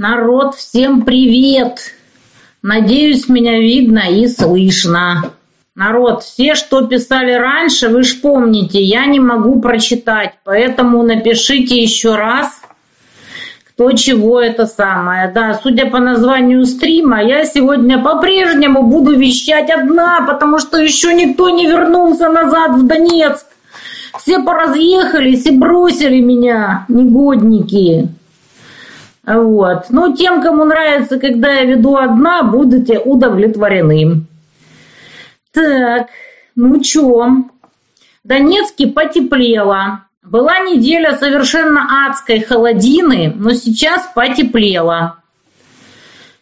Народ, всем привет! Надеюсь, меня видно и слышно. Народ, все, что писали раньше, вы ж помните, я не могу прочитать, поэтому напишите еще раз, кто чего это самое. Да, судя по названию стрима, я сегодня по-прежнему буду вещать одна, потому что еще никто не вернулся назад в Донецк. Все поразъехались и бросили меня, негодники. Вот. Ну, тем, кому нравится, когда я веду одна, будете удовлетворены. Так, ну чё? Донецке потеплело. Была неделя совершенно адской холодины, но сейчас потеплело.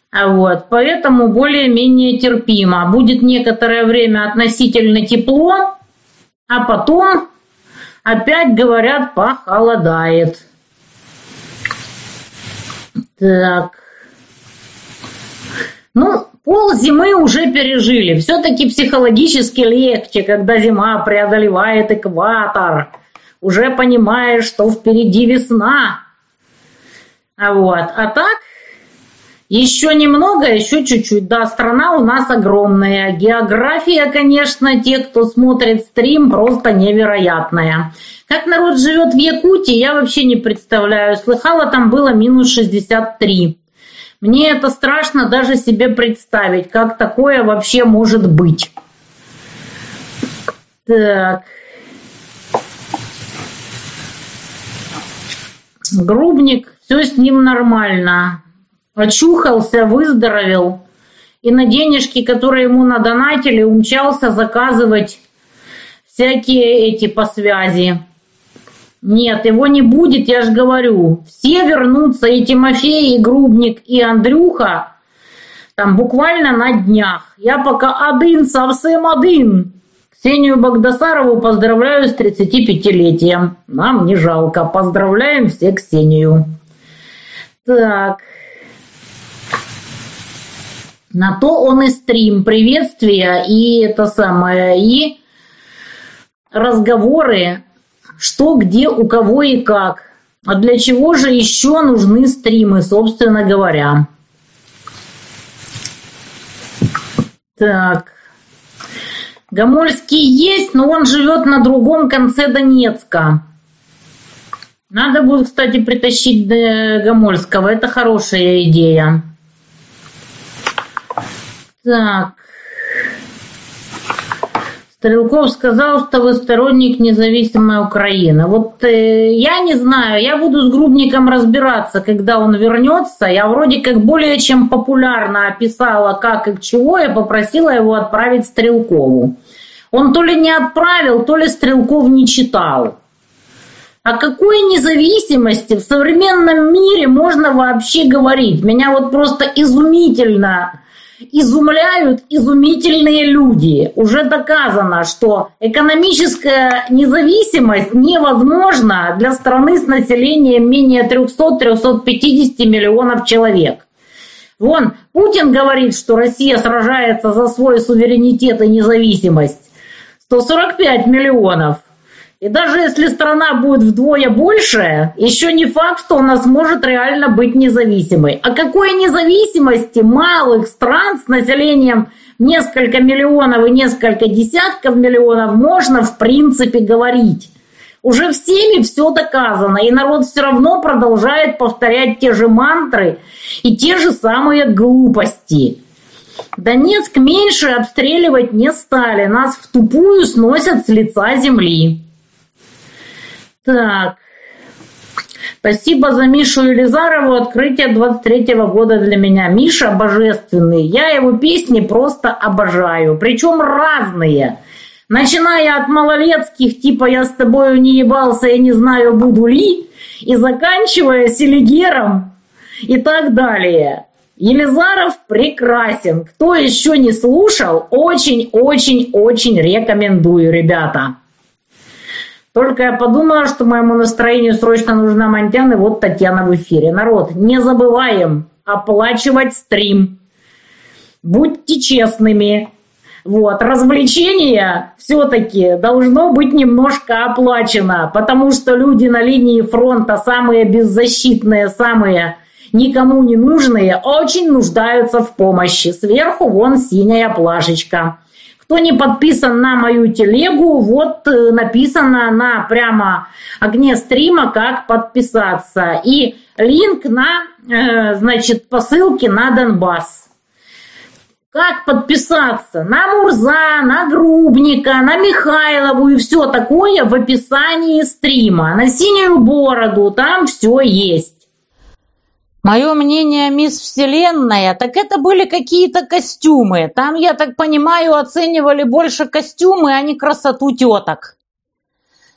А вот, поэтому более-менее терпимо. Будет некоторое время относительно тепло, а потом опять, говорят, похолодает. Так. Ну, пол зимы уже пережили. Все-таки психологически легче, когда зима преодолевает экватор. Уже понимаешь, что впереди весна. А вот. А так, еще немного, еще чуть-чуть. Да, страна у нас огромная. География, конечно, те, кто смотрит стрим, просто невероятная. Как народ живет в Якутии, я вообще не представляю. Слыхала, там было минус 63. Мне это страшно даже себе представить, как такое вообще может быть. Так. Грубник, все с ним нормально очухался, выздоровел и на денежки, которые ему надонатили, умчался заказывать всякие эти по связи. Нет, его не будет, я же говорю. Все вернутся, и Тимофей, и Грубник, и Андрюха, там буквально на днях. Я пока один, совсем один. Ксению Багдасарову поздравляю с 35-летием. Нам не жалко. Поздравляем все Ксению. Так, на то он и стрим, приветствия и это самое, и разговоры, что, где, у кого и как. А для чего же еще нужны стримы, собственно говоря? Так. Гомольский есть, но он живет на другом конце Донецка. Надо будет, кстати, притащить до Гомольского. Это хорошая идея. Так. Стрелков сказал, что вы сторонник независимой Украины. Вот э, я не знаю, я буду с Грубником разбираться, когда он вернется. Я вроде как более чем популярно описала, как и к чего, я попросила его отправить Стрелкову. Он то ли не отправил, то ли Стрелков не читал. О какой независимости в современном мире можно вообще говорить? Меня вот просто изумительно изумляют изумительные люди. Уже доказано, что экономическая независимость невозможна для страны с населением менее 300-350 миллионов человек. Вон, Путин говорит, что Россия сражается за свой суверенитет и независимость. 145 миллионов. И даже если страна будет вдвое больше, еще не факт, что она сможет реально быть независимой. О какой независимости малых стран с населением несколько миллионов и несколько десятков миллионов можно в принципе говорить? Уже всеми все доказано, и народ все равно продолжает повторять те же мантры и те же самые глупости. Донецк меньше обстреливать не стали, нас в тупую сносят с лица земли. Так. Спасибо за Мишу Елизарову. Открытие 23-го года для меня. Миша божественный. Я его песни просто обожаю. Причем разные. Начиная от малолетских, типа «Я с тобою не ебался, я не знаю, буду ли», и заканчивая Селигером и так далее. Елизаров прекрасен. Кто еще не слушал, очень-очень-очень рекомендую, ребята. Только я подумала, что моему настроению срочно нужна Монтян, и вот Татьяна в эфире. Народ, не забываем оплачивать стрим. Будьте честными. Вот, развлечение все-таки должно быть немножко оплачено, потому что люди на линии фронта самые беззащитные, самые никому не нужные, очень нуждаются в помощи. Сверху вон синяя плашечка. Кто не подписан на мою телегу, вот э, написано на прямо огне стрима, как подписаться. И линк на, э, значит, посылки на Донбасс. Как подписаться на Мурза, на Грубника, на Михайлову и все такое в описании стрима. На синюю бороду, там все есть. Мое мнение, мисс Вселенная, так это были какие-то костюмы. Там, я так понимаю, оценивали больше костюмы, а не красоту теток.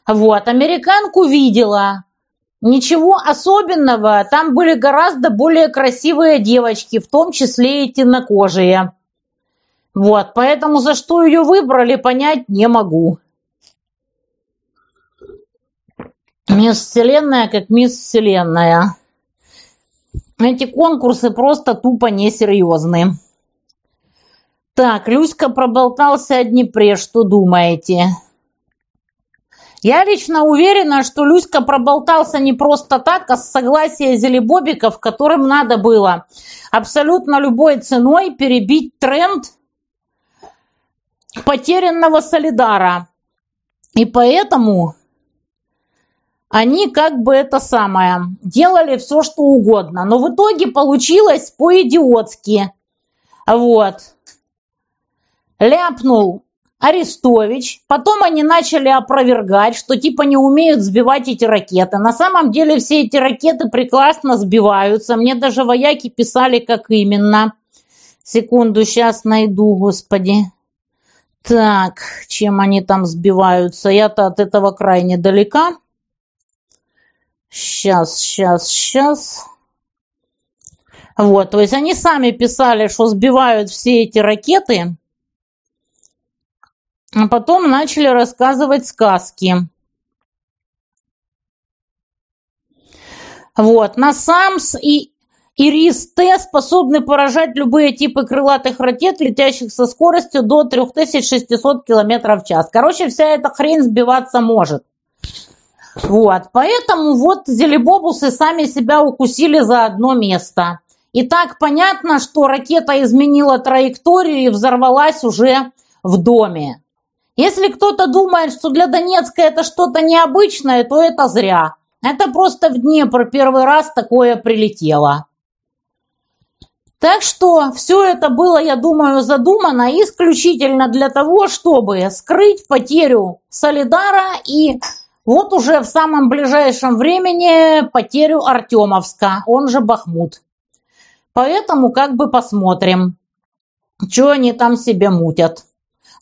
Вот, американку видела. Ничего особенного, там были гораздо более красивые девочки, в том числе и темнокожие. Вот, поэтому за что ее выбрали, понять не могу. Мисс Вселенная как мисс Вселенная. Эти конкурсы просто тупо несерьезны. Так, Люська проболтался о Днепре. Что думаете? Я лично уверена, что Люська проболтался не просто так, а с согласия зелебобиков, которым надо было абсолютно любой ценой перебить тренд потерянного солидара. И поэтому они как бы это самое, делали все, что угодно. Но в итоге получилось по-идиотски. Вот. Ляпнул Арестович. Потом они начали опровергать, что типа не умеют сбивать эти ракеты. На самом деле все эти ракеты прекрасно сбиваются. Мне даже вояки писали, как именно. Секунду, сейчас найду, господи. Так, чем они там сбиваются? Я-то от этого крайне далека. Сейчас, сейчас, сейчас. Вот, то есть они сами писали, что сбивают все эти ракеты, а потом начали рассказывать сказки. Вот, на САМС и Ирис-Т способны поражать любые типы крылатых ракет, летящих со скоростью до 3600 км в час. Короче, вся эта хрень сбиваться может. Вот, поэтому вот зелебобусы сами себя укусили за одно место. И так понятно, что ракета изменила траекторию и взорвалась уже в доме. Если кто-то думает, что для Донецка это что-то необычное, то это зря. Это просто в Днепр первый раз такое прилетело. Так что все это было, я думаю, задумано исключительно для того, чтобы скрыть потерю Солидара и вот уже в самом ближайшем времени потерю Артемовска, он же Бахмут. Поэтому как бы посмотрим, что они там себе мутят.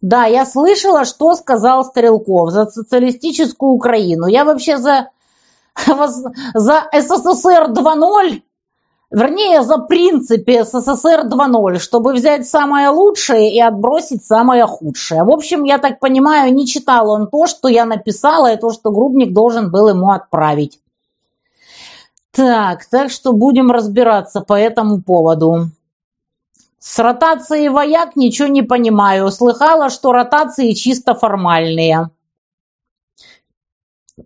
Да, я слышала, что сказал Стрелков за социалистическую Украину. Я вообще за, за СССР 2.0 Вернее, за принципе СССР 2.0, чтобы взять самое лучшее и отбросить самое худшее. В общем, я так понимаю, не читал он то, что я написала, и то, что Грубник должен был ему отправить. Так, так что будем разбираться по этому поводу. С ротацией вояк ничего не понимаю. Слыхала, что ротации чисто формальные.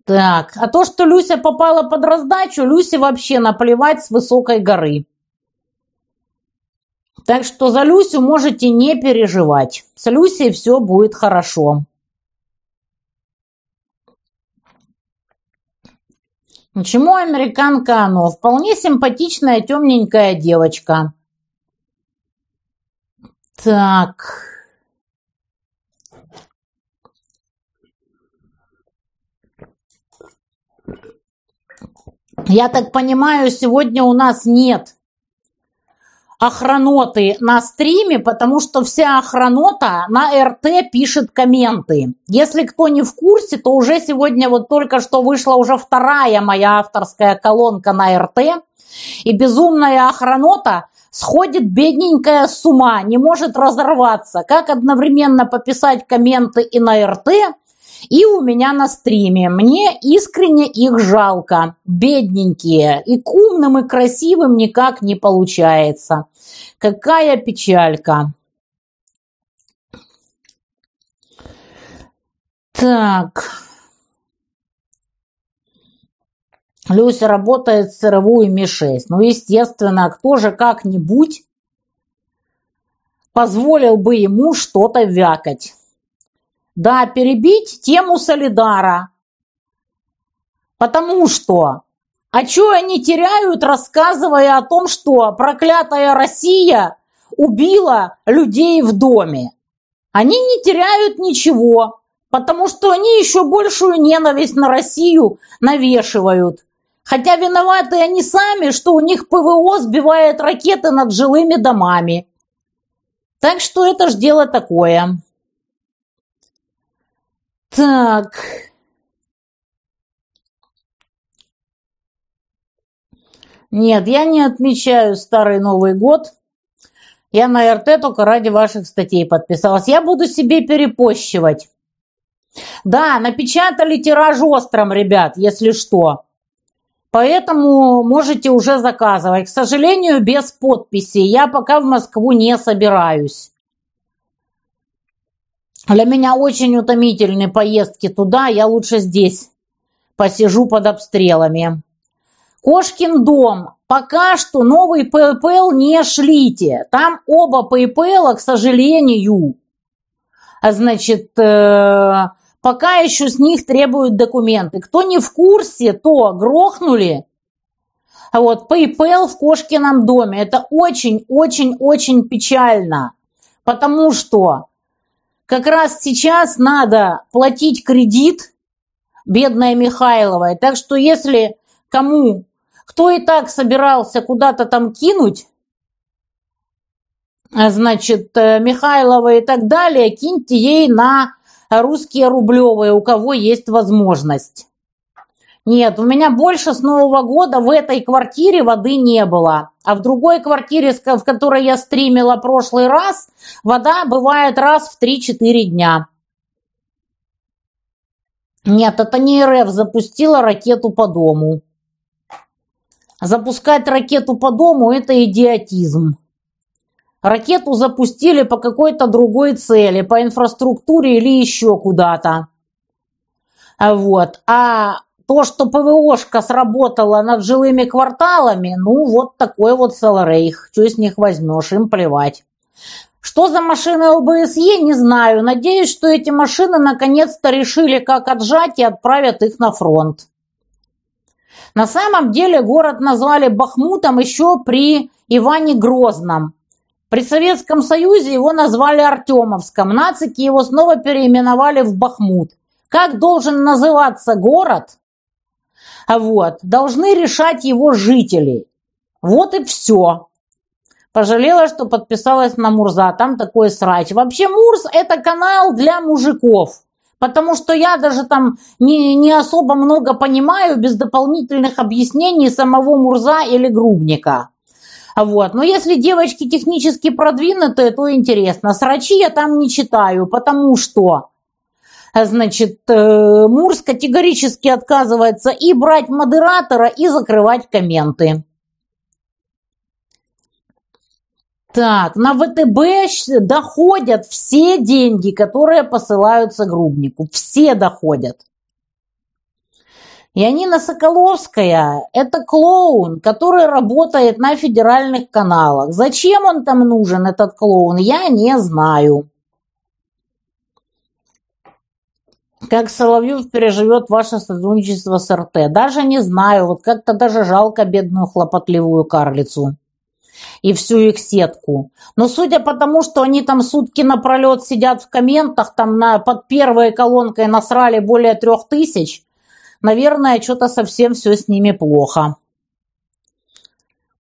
Так, а то, что Люся попала под раздачу, Люсе вообще наплевать с высокой горы. Так что за Люсю можете не переживать. С Люсей все будет хорошо. Почему американка оно? Вполне симпатичная темненькая девочка. Так. Я так понимаю, сегодня у нас нет охраноты на стриме, потому что вся охранота на РТ пишет комменты. Если кто не в курсе, то уже сегодня вот только что вышла уже вторая моя авторская колонка на РТ. И безумная охранота сходит бедненькая с ума, не может разорваться. Как одновременно пописать комменты и на РТ, и у меня на стриме. Мне искренне их жалко, бедненькие. И к умным, и красивым никак не получается. Какая печалька. Так. Люся работает в и Ми-6. Ну, естественно, кто же как-нибудь позволил бы ему что-то вякать. Да, перебить тему Солидара. Потому что, а что они теряют, рассказывая о том, что проклятая Россия убила людей в доме? Они не теряют ничего, потому что они еще большую ненависть на Россию навешивают. Хотя виноваты они сами, что у них ПВО сбивает ракеты над жилыми домами. Так что это ж дело такое. Так. Нет, я не отмечаю Старый Новый год. Я на РТ только ради ваших статей подписалась. Я буду себе перепощивать. Да, напечатали тираж остром, ребят, если что. Поэтому можете уже заказывать. К сожалению, без подписи. Я пока в Москву не собираюсь. Для меня очень утомительные поездки туда. Я лучше здесь посижу под обстрелами. Кошкин дом. Пока что новый PayPal не шлите. Там оба PayPal, к сожалению. Значит, э, пока еще с них требуют документы. Кто не в курсе, то грохнули. Вот, PayPal в Кошкином доме. Это очень-очень-очень печально. Потому что как раз сейчас надо платить кредит, бедная Михайлова. Так что если кому, кто и так собирался куда-то там кинуть, значит, э, Михайлова и так далее, киньте ей на русские рублевые, у кого есть возможность. Нет, у меня больше с Нового года в этой квартире воды не было. А в другой квартире, в которой я стримила прошлый раз, вода бывает раз в 3-4 дня. Нет, это не РФ запустила ракету по дому. Запускать ракету по дому – это идиотизм. Ракету запустили по какой-то другой цели, по инфраструктуре или еще куда-то. Вот. А то, что ПВОшка сработала над жилыми кварталами, ну вот такой вот Селрейх. Что с них возьмешь, им плевать. Что за машины ОБСЕ, не знаю. Надеюсь, что эти машины наконец-то решили, как отжать и отправят их на фронт. На самом деле город назвали Бахмутом еще при Иване Грозном. При Советском Союзе его назвали Артемовском. Нацики его снова переименовали в Бахмут. Как должен называться город, вот, должны решать его жители. Вот и все. Пожалела, что подписалась на Мурза. Там такой срач. Вообще Мурз это канал для мужиков. Потому что я даже там не, не особо много понимаю без дополнительных объяснений самого Мурза или Грубника. Вот. Но если девочки технически продвинутые, то интересно. Срачи я там не читаю, потому что значит, э, Мурс категорически отказывается и брать модератора, и закрывать комменты. Так, на ВТБ доходят все деньги, которые посылаются Грубнику. Все доходят. Янина Соколовская – это клоун, который работает на федеральных каналах. Зачем он там нужен, этот клоун, я не знаю. Как Соловьев переживет ваше сотрудничество с РТ? Даже не знаю, вот как-то даже жалко бедную хлопотливую карлицу и всю их сетку. Но судя по тому, что они там сутки напролет сидят в комментах, там на, под первой колонкой насрали более трех тысяч, Наверное, что-то совсем все с ними плохо.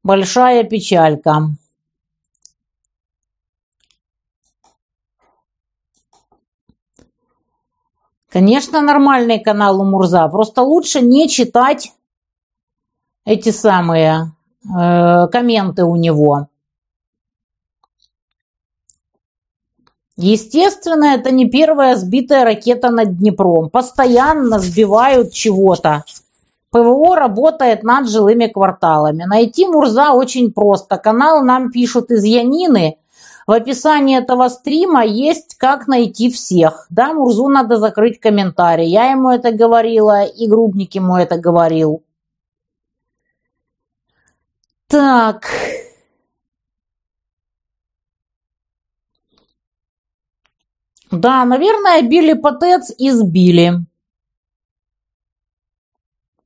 Большая печалька. Конечно, нормальный канал у Мурза. Просто лучше не читать эти самые э, комменты у него. Естественно, это не первая сбитая ракета над Днепром. Постоянно сбивают чего-то. ПВО работает над жилыми кварталами. Найти Мурза очень просто. Канал нам пишут из Янины. В описании этого стрима есть как найти всех. Да, Мурзу надо закрыть комментарий. Я ему это говорила, и Грубник ему это говорил. Так. Да, наверное, Билли Потец избили.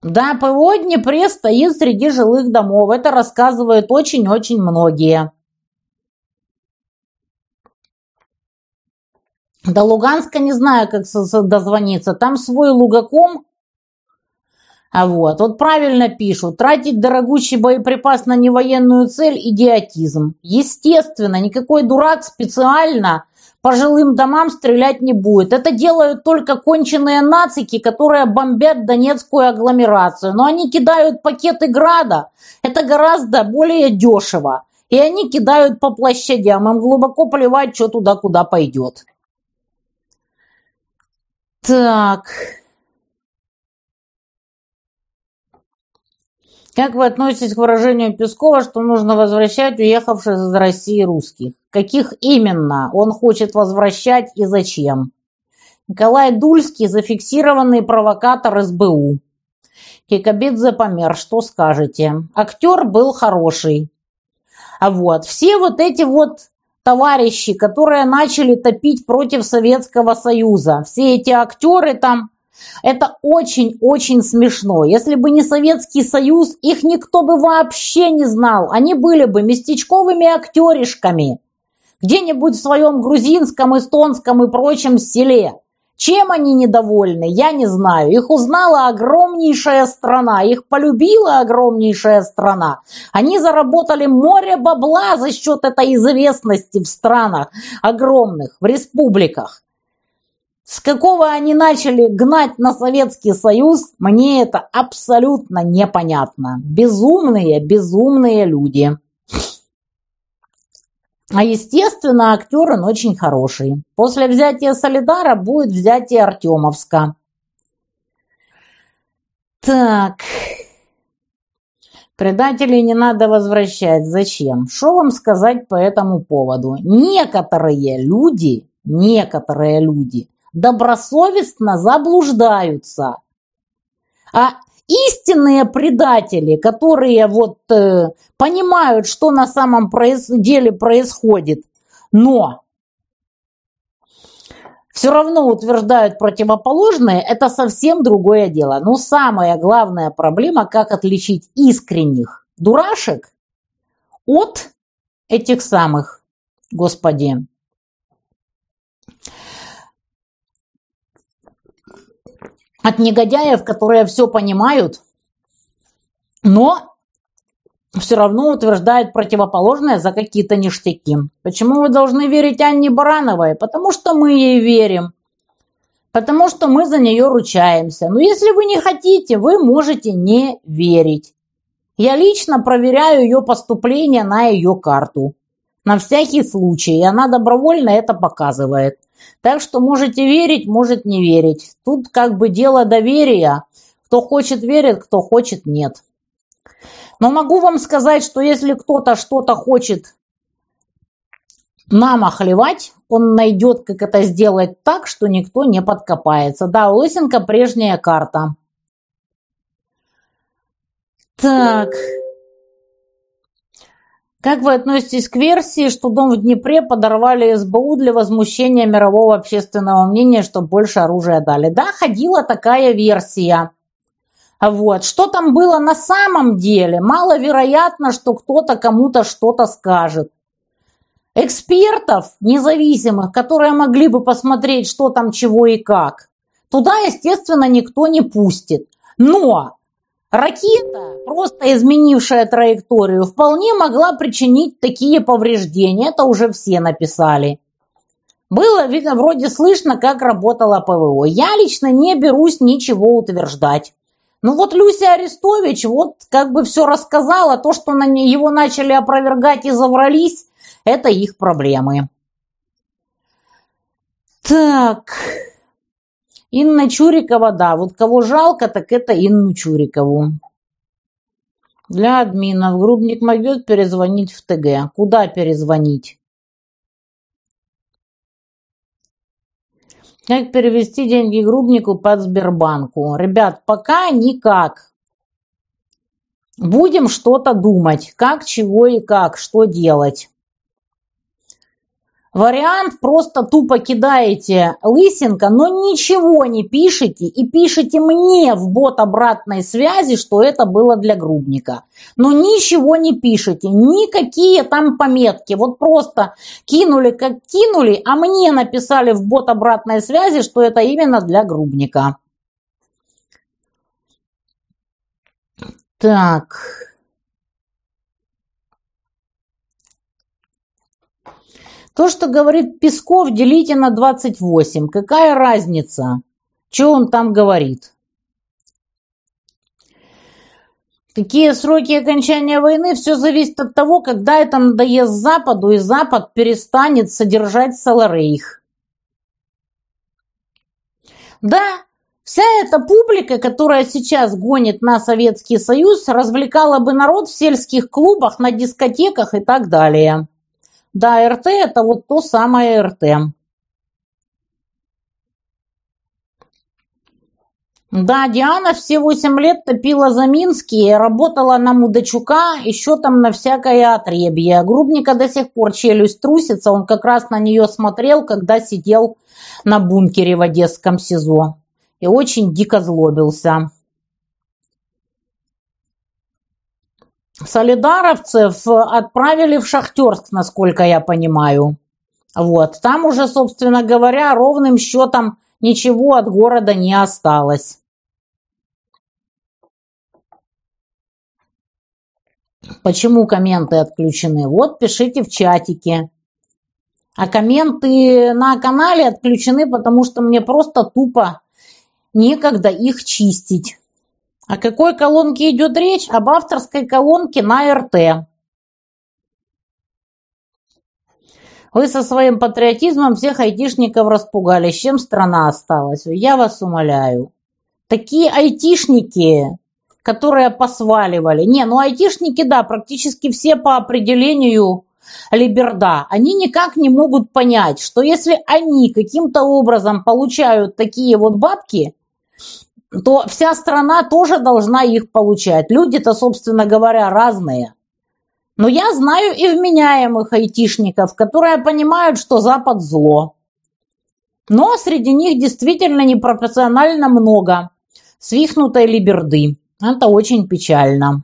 Да, ПВО Днепре стоит среди жилых домов. Это рассказывают очень-очень многие. До Луганска не знаю, как дозвониться. Там свой лугаком. А вот, вот правильно пишут. Тратить дорогущий боеприпас на невоенную цель – идиотизм. Естественно, никакой дурак специально по жилым домам стрелять не будет. Это делают только конченые нацики, которые бомбят Донецкую агломерацию. Но они кидают пакеты града. Это гораздо более дешево. И они кидают по площадям. Им глубоко плевать, что туда, куда пойдет. Так. Как вы относитесь к выражению Пескова, что нужно возвращать уехавших из России русских? Каких именно он хочет возвращать и зачем? Николай Дульский, зафиксированный провокатор СБУ. Кикабидзе помер, что скажете? Актер был хороший. А вот, все вот эти вот товарищи, которые начали топить против Советского Союза. Все эти актеры там, это очень-очень смешно. Если бы не Советский Союз, их никто бы вообще не знал. Они были бы местечковыми актеришками. Где-нибудь в своем грузинском, эстонском и прочем селе. Чем они недовольны, я не знаю. Их узнала огромнейшая страна, их полюбила огромнейшая страна. Они заработали море бабла за счет этой известности в странах огромных, в республиках. С какого они начали гнать на Советский Союз, мне это абсолютно непонятно. Безумные, безумные люди. А естественно, актер он очень хороший. После взятия Солидара будет взятие Артемовска. Так. Предателей не надо возвращать. Зачем? Что вам сказать по этому поводу? Некоторые люди, некоторые люди добросовестно заблуждаются. А истинные предатели, которые вот э, понимают, что на самом проис деле происходит, но все равно утверждают противоположное, это совсем другое дело. Но самая главная проблема, как отличить искренних дурашек от этих самых, господи, от негодяев, которые все понимают, но все равно утверждают противоположное за какие-то ништяки. Почему вы должны верить Анне Барановой? Потому что мы ей верим. Потому что мы за нее ручаемся. Но если вы не хотите, вы можете не верить. Я лично проверяю ее поступление на ее карту. На всякий случай. И она добровольно это показывает. Так что можете верить, может не верить. Тут как бы дело доверия. Кто хочет верит, кто хочет нет. Но могу вам сказать, что если кто-то что-то хочет нам охлевать, он найдет, как это сделать так, что никто не подкопается. Да, у Лысенко прежняя карта. Так. Как вы относитесь к версии, что дом в Днепре подорвали СБУ для возмущения мирового общественного мнения, чтобы больше оружия дали? Да, ходила такая версия. Вот. Что там было на самом деле? Маловероятно, что кто-то кому-то что-то скажет. Экспертов независимых, которые могли бы посмотреть, что там, чего и как, туда, естественно, никто не пустит. Но Ракета, просто изменившая траекторию, вполне могла причинить такие повреждения. Это уже все написали. Было, видно, вроде слышно, как работала ПВО. Я лично не берусь ничего утверждать. Ну вот Люся Арестович вот как бы все рассказала. То, что на его начали опровергать и заврались, это их проблемы. Так... Инна Чурикова, да, вот кого жалко, так это Инну Чурикову. Для админов грубник могет перезвонить в ТГ. Куда перезвонить? Как перевести деньги грубнику под Сбербанку? Ребят, пока никак. Будем что-то думать, как, чего и как, что делать. Вариант просто тупо кидаете лысинка, но ничего не пишете и пишите мне в бот обратной связи, что это было для грубника. Но ничего не пишете, никакие там пометки. Вот просто кинули как кинули, а мне написали в бот обратной связи, что это именно для грубника. Так. То, что говорит Песков, делите на 28. Какая разница? Что он там говорит? Какие сроки окончания войны? Все зависит от того, когда это надоест Западу, и Запад перестанет содержать Саларейх. Да, вся эта публика, которая сейчас гонит на Советский Союз, развлекала бы народ в сельских клубах, на дискотеках и так далее. Да, РТ это вот то самое РТ. Да, Диана все восемь лет топила за Минские, работала на Мудачука, еще там на всякое отребье. Грубника до сих пор челюсть трусится, он как раз на нее смотрел, когда сидел на бункере в Одесском СИЗО. И очень дико злобился. Солидаровцев отправили в Шахтерск, насколько я понимаю. Вот. Там уже, собственно говоря, ровным счетом ничего от города не осталось. Почему комменты отключены? Вот пишите в чатике. А комменты на канале отключены, потому что мне просто тупо некогда их чистить. О какой колонке идет речь? Об авторской колонке на РТ. Вы со своим патриотизмом всех айтишников распугали. С чем страна осталась? Я вас умоляю. Такие айтишники, которые посваливали. Не, ну айтишники, да, практически все по определению либерда. Они никак не могут понять, что если они каким-то образом получают такие вот бабки, то вся страна тоже должна их получать. Люди-то, собственно говоря, разные. Но я знаю и вменяемых айтишников, которые понимают, что Запад зло. Но среди них действительно непропорционально много свихнутой либерды. Это очень печально.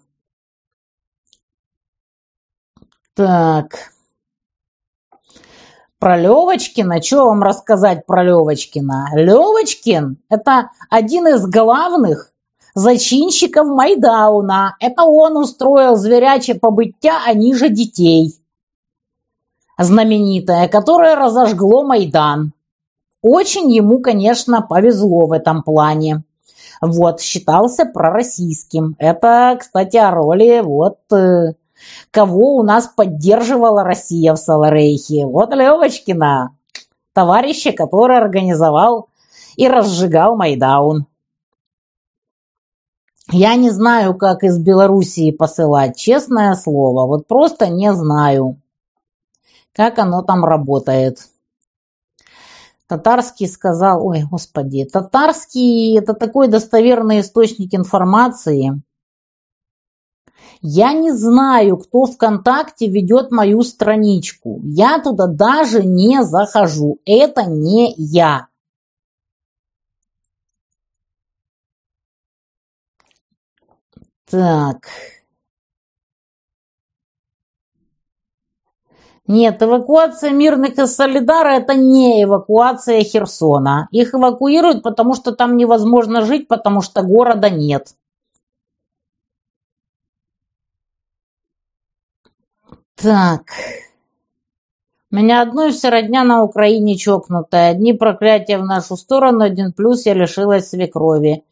Так. Про Левочкина, что вам рассказать про Левочкина? Левочкин – это один из главных зачинщиков Майдауна. Это он устроил зверячее побытия, они же детей. Знаменитое, которое разожгло Майдан. Очень ему, конечно, повезло в этом плане. Вот, считался пророссийским. Это, кстати, о роли вот э, Кого у нас поддерживала Россия в Саларейхе? Вот Левочкина, товарища, который организовал и разжигал Майдаун. Я не знаю, как из Белоруссии посылать, честное слово. Вот просто не знаю, как оно там работает. Татарский сказал, ой, господи, Татарский это такой достоверный источник информации. Я не знаю, кто ВКонтакте ведет мою страничку. Я туда даже не захожу. Это не я. Так. Нет, эвакуация мирных из Солидара – это не эвакуация Херсона. Их эвакуируют, потому что там невозможно жить, потому что города нет. Так. Меня одной вся родня на Украине чокнутая. Одни проклятия в нашу сторону, один плюс я лишилась свекрови.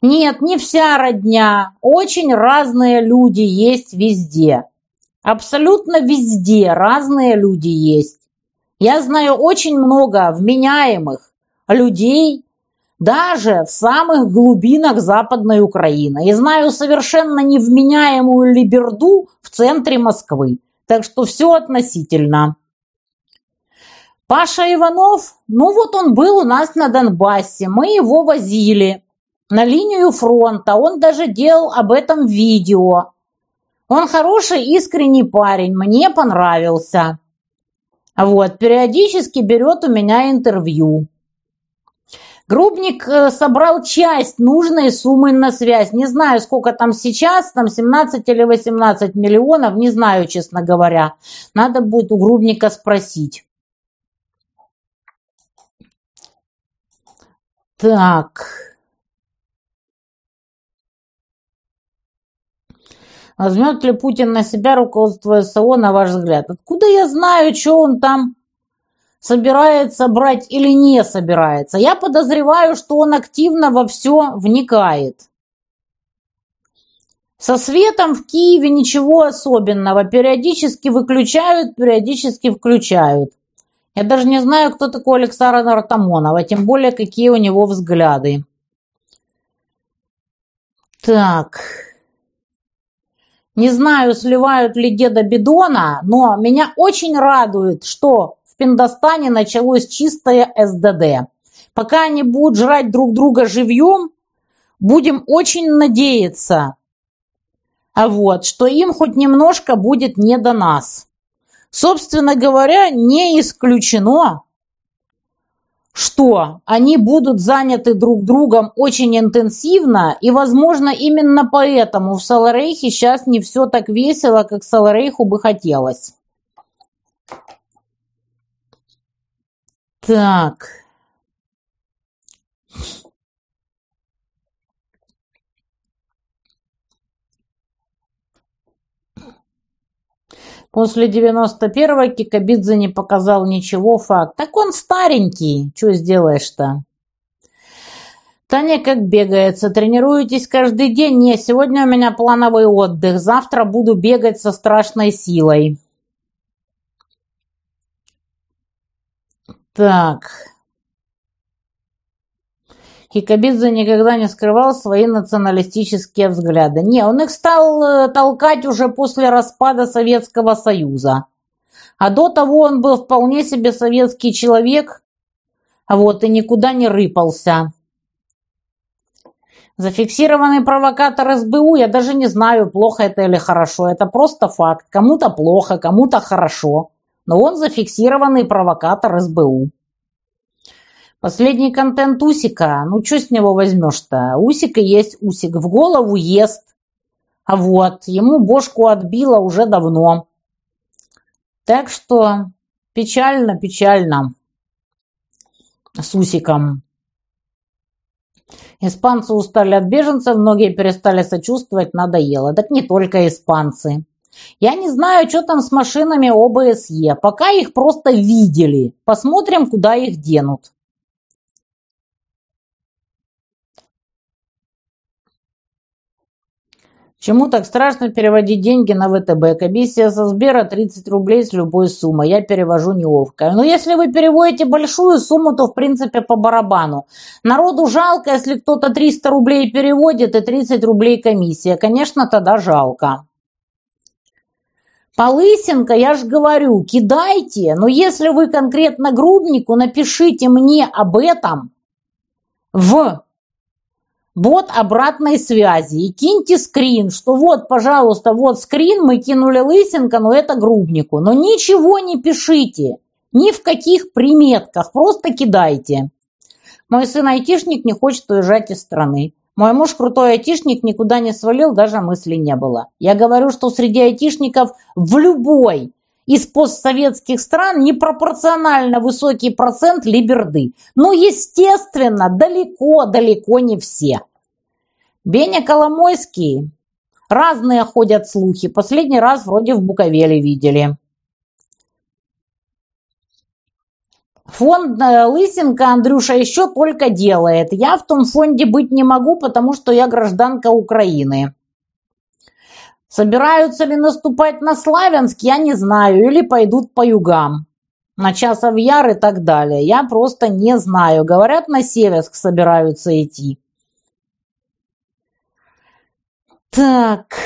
Нет, не вся родня. Очень разные люди есть везде. Абсолютно везде разные люди есть. Я знаю очень много вменяемых людей, даже в самых глубинах Западной Украины. И знаю совершенно невменяемую либерду в центре Москвы. Так что все относительно. Паша Иванов, ну вот он был у нас на Донбассе, мы его возили на линию фронта, он даже делал об этом видео. Он хороший, искренний парень, мне понравился. Вот, периодически берет у меня интервью. Грубник э, собрал часть нужной суммы на связь. Не знаю, сколько там сейчас, там 17 или 18 миллионов, не знаю, честно говоря. Надо будет у Грубника спросить. Так. Возьмет ли Путин на себя руководство СО, на ваш взгляд? Откуда я знаю, что он там собирается брать или не собирается? Я подозреваю, что он активно во все вникает. Со светом в Киеве ничего особенного. Периодически выключают, периодически включают. Я даже не знаю, кто такой Александр Артамонов, а тем более, какие у него взгляды. Так. Не знаю, сливают ли деда Бидона, но меня очень радует, что в Пиндостане началось чистое СДД. Пока они будут жрать друг друга живьем, будем очень надеяться, а вот, что им хоть немножко будет не до нас. Собственно говоря, не исключено, что они будут заняты друг другом очень интенсивно, и, возможно, именно поэтому в Саларейхе сейчас не все так весело, как Саларейху бы хотелось. Так. После девяносто первого Кикабидзе не показал ничего, факт. Так он старенький, что сделаешь-то? Таня как бегается. Тренируетесь каждый день? Не, сегодня у меня плановый отдых. Завтра буду бегать со страшной силой. Так. Кикабидзе никогда не скрывал свои националистические взгляды. Не, он их стал э, толкать уже после распада Советского Союза. А до того он был вполне себе советский человек, вот, и никуда не рыпался. Зафиксированный провокатор СБУ, я даже не знаю, плохо это или хорошо. Это просто факт. Кому-то плохо, кому-то хорошо. Но он зафиксированный провокатор СБУ. Последний контент Усика. Ну, что с него возьмешь-то? Усика есть Усик. В голову ест. А вот, ему бошку отбило уже давно. Так что печально, печально с Усиком. Испанцы устали от беженцев, многие перестали сочувствовать, надоело. Так не только испанцы. Я не знаю, что там с машинами ОБСЕ. Пока их просто видели. Посмотрим, куда их денут. Чему так страшно переводить деньги на ВТБ? Комиссия со Сбера 30 рублей с любой суммы. Я перевожу неловко. Но если вы переводите большую сумму, то в принципе по барабану. Народу жалко, если кто-то 300 рублей переводит и 30 рублей комиссия. Конечно, тогда жалко. Полысенко, я же говорю, кидайте. Но если вы конкретно грубнику, напишите мне об этом в бот обратной связи и киньте скрин, что вот, пожалуйста, вот скрин, мы кинули Лысенко, но это грубнику. Но ничего не пишите, ни в каких приметках, просто кидайте. Мой сын айтишник не хочет уезжать из страны. Мой муж крутой айтишник, никуда не свалил, даже мысли не было. Я говорю, что среди айтишников в любой из постсоветских стран непропорционально высокий процент либерды. Но, естественно, далеко-далеко не все. Беня Коломойский. Разные ходят слухи. Последний раз вроде в Буковеле видели. Фонд э, Лысенко Андрюша еще только делает. Я в том фонде быть не могу, потому что я гражданка Украины. Собираются ли наступать на Славянск, я не знаю, или пойдут по югам. На Часов Яр и так далее. Я просто не знаю. Говорят, на Северск собираются идти. Так.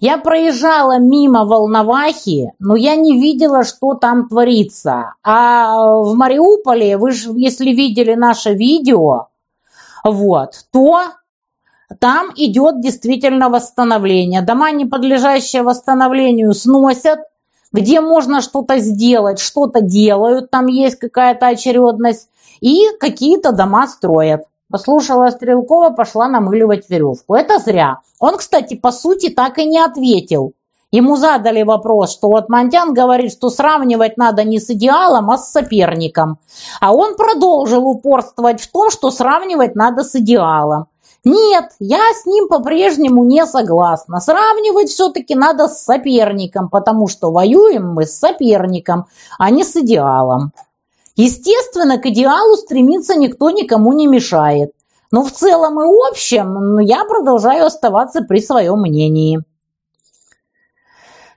Я проезжала мимо Волновахи, но я не видела, что там творится. А в Мариуполе, вы же, если видели наше видео, вот, то там идет действительно восстановление. Дома, не подлежащие восстановлению, сносят, где можно что-то сделать, что-то делают, там есть какая-то очередность, и какие-то дома строят. Послушала Стрелкова, пошла намыливать веревку. Это зря. Он, кстати, по сути так и не ответил. Ему задали вопрос, что вот Монтян говорит, что сравнивать надо не с идеалом, а с соперником. А он продолжил упорствовать в том, что сравнивать надо с идеалом. Нет, я с ним по-прежнему не согласна. Сравнивать все-таки надо с соперником, потому что воюем мы с соперником, а не с идеалом. Естественно, к идеалу стремиться никто никому не мешает. Но в целом и общем я продолжаю оставаться при своем мнении.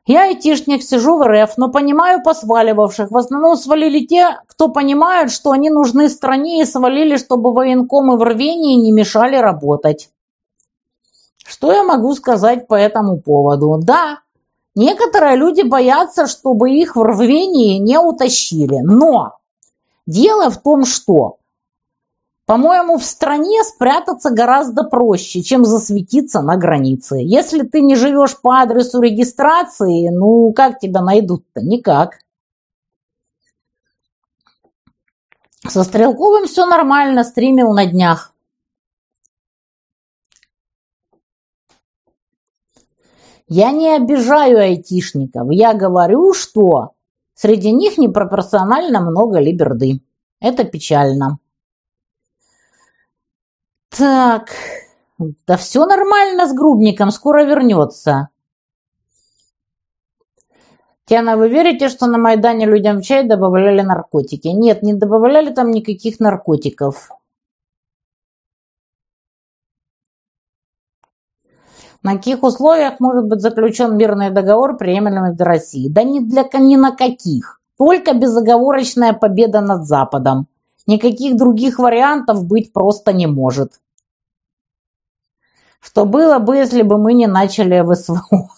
Я айтишник, сижу в РФ, но понимаю посваливавших. В основном свалили те, кто понимают, что они нужны стране, и свалили, чтобы военкомы в рвении не мешали работать. Что я могу сказать по этому поводу? Да, некоторые люди боятся, чтобы их в рвении не утащили. Но Дело в том, что, по-моему, в стране спрятаться гораздо проще, чем засветиться на границе. Если ты не живешь по адресу регистрации, ну как тебя найдут-то? Никак. Со Стрелковым все нормально, стримил на днях. Я не обижаю айтишников. Я говорю, что Среди них непропорционально много либерды. Это печально. Так, да все нормально с грубником, скоро вернется. Тиана, вы верите, что на Майдане людям в чай добавляли наркотики? Нет, не добавляли там никаких наркотиков. На каких условиях может быть заключен мирный договор, приемлемый для России? Да ни, для, ни на каких. Только безоговорочная победа над Западом. Никаких других вариантов быть просто не может. Что было бы, если бы мы не начали ВСВО?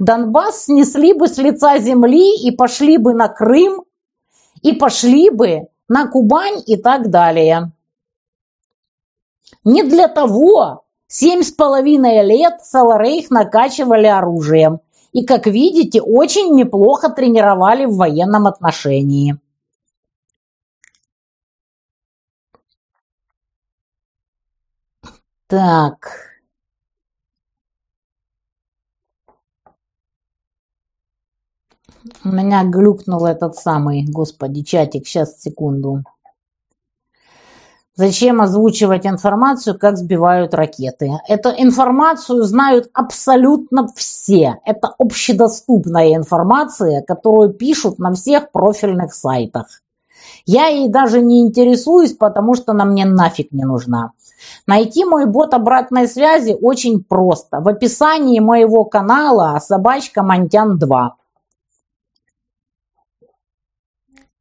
Донбасс снесли бы с лица земли и пошли бы на Крым, и пошли бы на Кубань и так далее. Не для того Семь с половиной лет Саларейх накачивали оружием и, как видите, очень неплохо тренировали в военном отношении. Так. У меня глюкнул этот самый, господи, чатик. Сейчас, секунду. Зачем озвучивать информацию, как сбивают ракеты? Эту информацию знают абсолютно все. Это общедоступная информация, которую пишут на всех профильных сайтах. Я ей даже не интересуюсь, потому что она мне нафиг не нужна. Найти мой бот обратной связи очень просто. В описании моего канала собачка Монтян 2.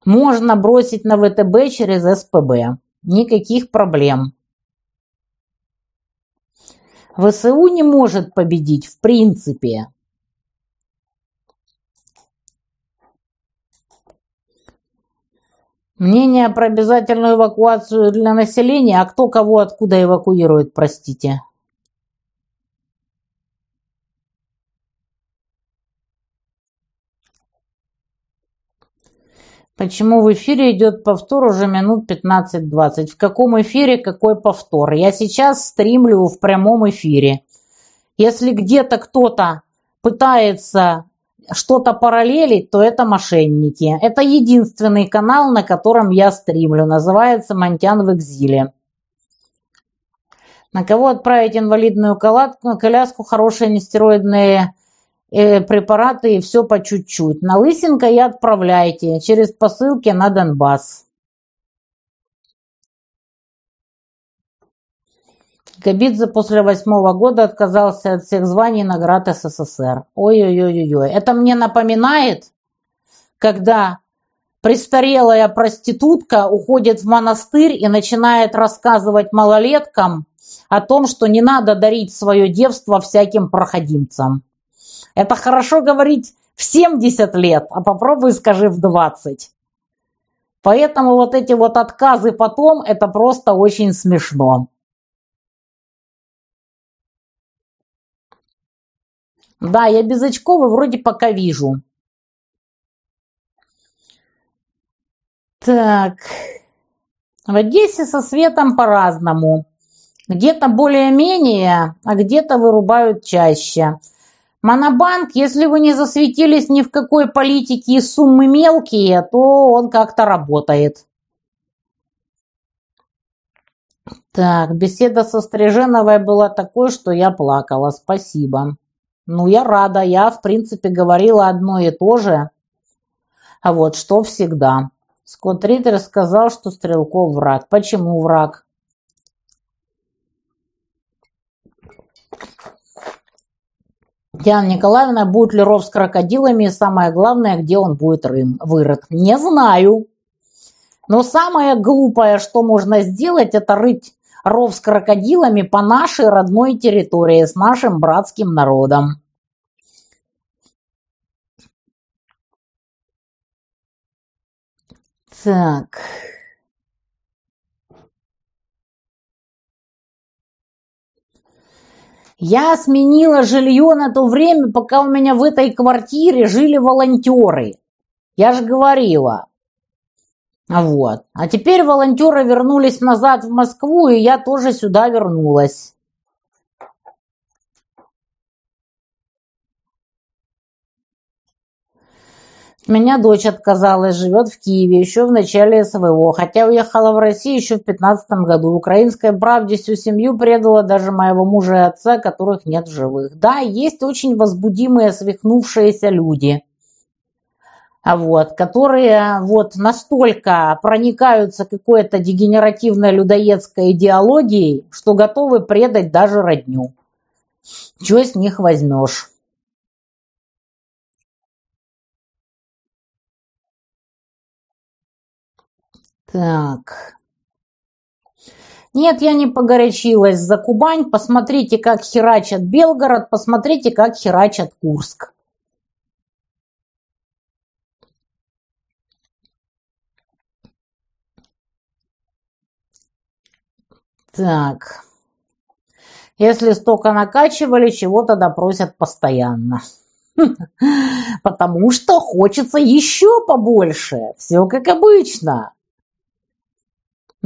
Можно бросить на ВТБ через СПБ. Никаких проблем. ВСУ не может победить в принципе. Мнение про обязательную эвакуацию для населения, а кто кого откуда эвакуирует, простите. Почему в эфире идет повтор уже минут 15-20? В каком эфире какой повтор? Я сейчас стримлю в прямом эфире. Если где-то кто-то пытается что-то параллелить, то это мошенники. Это единственный канал, на котором я стримлю. Называется «Монтян в экзиле». На кого отправить инвалидную коляску, хорошие нестероидные препараты и все по чуть-чуть. На Лысенко и отправляйте через посылки на Донбасс. Габидзе после восьмого года отказался от всех званий и наград СССР. Ой-ой-ой-ой. Это мне напоминает, когда престарелая проститутка уходит в монастырь и начинает рассказывать малолеткам о том, что не надо дарить свое девство всяким проходимцам. Это хорошо говорить в 70 лет, а попробуй скажи в 20. Поэтому вот эти вот отказы потом, это просто очень смешно. Да, я без очков и вроде пока вижу. Так. В Одессе со светом по-разному. Где-то более-менее, а где-то вырубают чаще. Монобанк, если вы не засветились ни в какой политике и суммы мелкие, то он как-то работает. Так, беседа со Стриженовой была такой, что я плакала. Спасибо. Ну, я рада. Я, в принципе, говорила одно и то же. А вот что всегда. Скотт Риттер сказал, что Стрелков враг. Почему враг? Диана Николаевна, будет ли ров с крокодилами самое главное, где он будет рым, вырыт? Не знаю. Но самое глупое, что можно сделать, это рыть ров с крокодилами по нашей родной территории с нашим братским народом. Так. Я сменила жилье на то время, пока у меня в этой квартире жили волонтеры. Я же говорила. Вот. А теперь волонтеры вернулись назад в Москву, и я тоже сюда вернулась. Меня дочь отказалась, живет в Киеве еще в начале СВО, хотя уехала в Россию еще в 15 году. Украинской правде всю семью предала даже моего мужа и отца, которых нет в живых. Да, есть очень возбудимые, свихнувшиеся люди, а вот, которые вот настолько проникаются какой-то дегенеративной людоедской идеологией, что готовы предать даже родню. Чего с них возьмешь? Так. Нет, я не погорячилась за Кубань. Посмотрите, как херачат Белгород, посмотрите, как херачат Курск. Так. Если столько накачивали, чего тогда просят постоянно? Потому что хочется еще побольше. Все как обычно.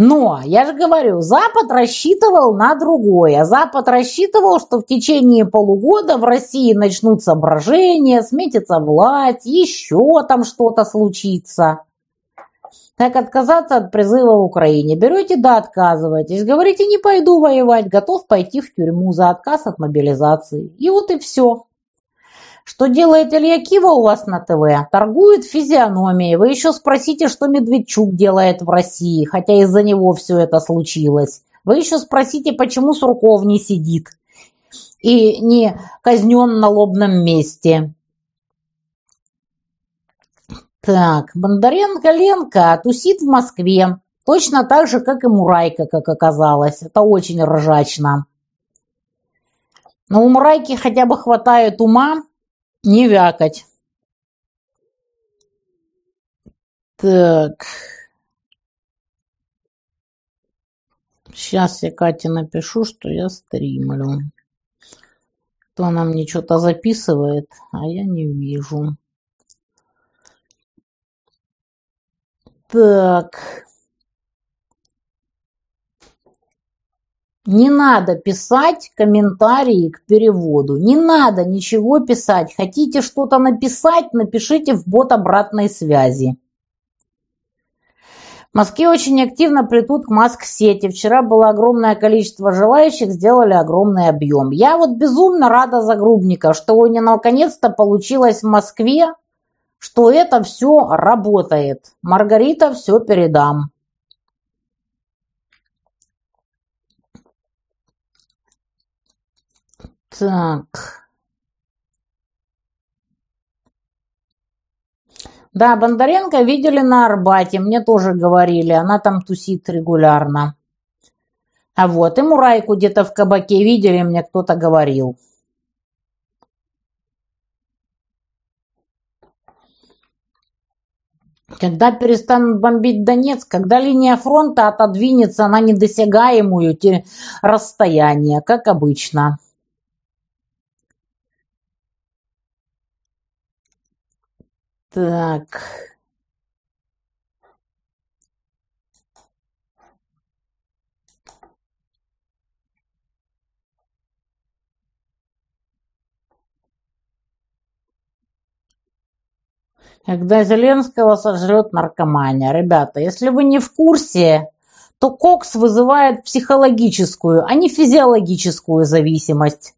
Но, я же говорю, Запад рассчитывал на другое. Запад рассчитывал, что в течение полугода в России начнутся брожения, сметится власть, еще там что-то случится. Как отказаться от призыва в Украине? Берете да отказываетесь. Говорите, не пойду воевать, готов пойти в тюрьму за отказ от мобилизации. И вот и все. Что делает Илья Кива у вас на ТВ? Торгует физиономией. Вы еще спросите, что Медведчук делает в России, хотя из-за него все это случилось. Вы еще спросите, почему Сурков не сидит и не казнен на лобном месте. Так, Бондаренко-Ленка тусит в Москве. Точно так же, как и Мурайка, как оказалось. Это очень ржачно. Но у Мурайки хотя бы хватает ума, не вякать. Так. Сейчас я Кате напишу, что я стримлю. То она мне что-то записывает, а я не вижу. Так. Не надо писать комментарии к переводу. Не надо ничего писать. Хотите что-то написать, напишите в бот обратной связи. В Москве очень активно плетут к маск-сети. Вчера было огромное количество желающих, сделали огромный объем. Я вот безумно рада за Грубника, что у него наконец-то получилось в Москве, что это все работает. Маргарита все передам. Так. Да, Бондаренко видели на Арбате, мне тоже говорили, она там тусит регулярно. А вот, и Мурайку где-то в кабаке видели, мне кто-то говорил. Когда перестанут бомбить Донецк, когда линия фронта отодвинется на недосягаемую расстояние, как обычно. Так. Когда Зеленского сожрет наркомания. Ребята, если вы не в курсе, то кокс вызывает психологическую, а не физиологическую зависимость.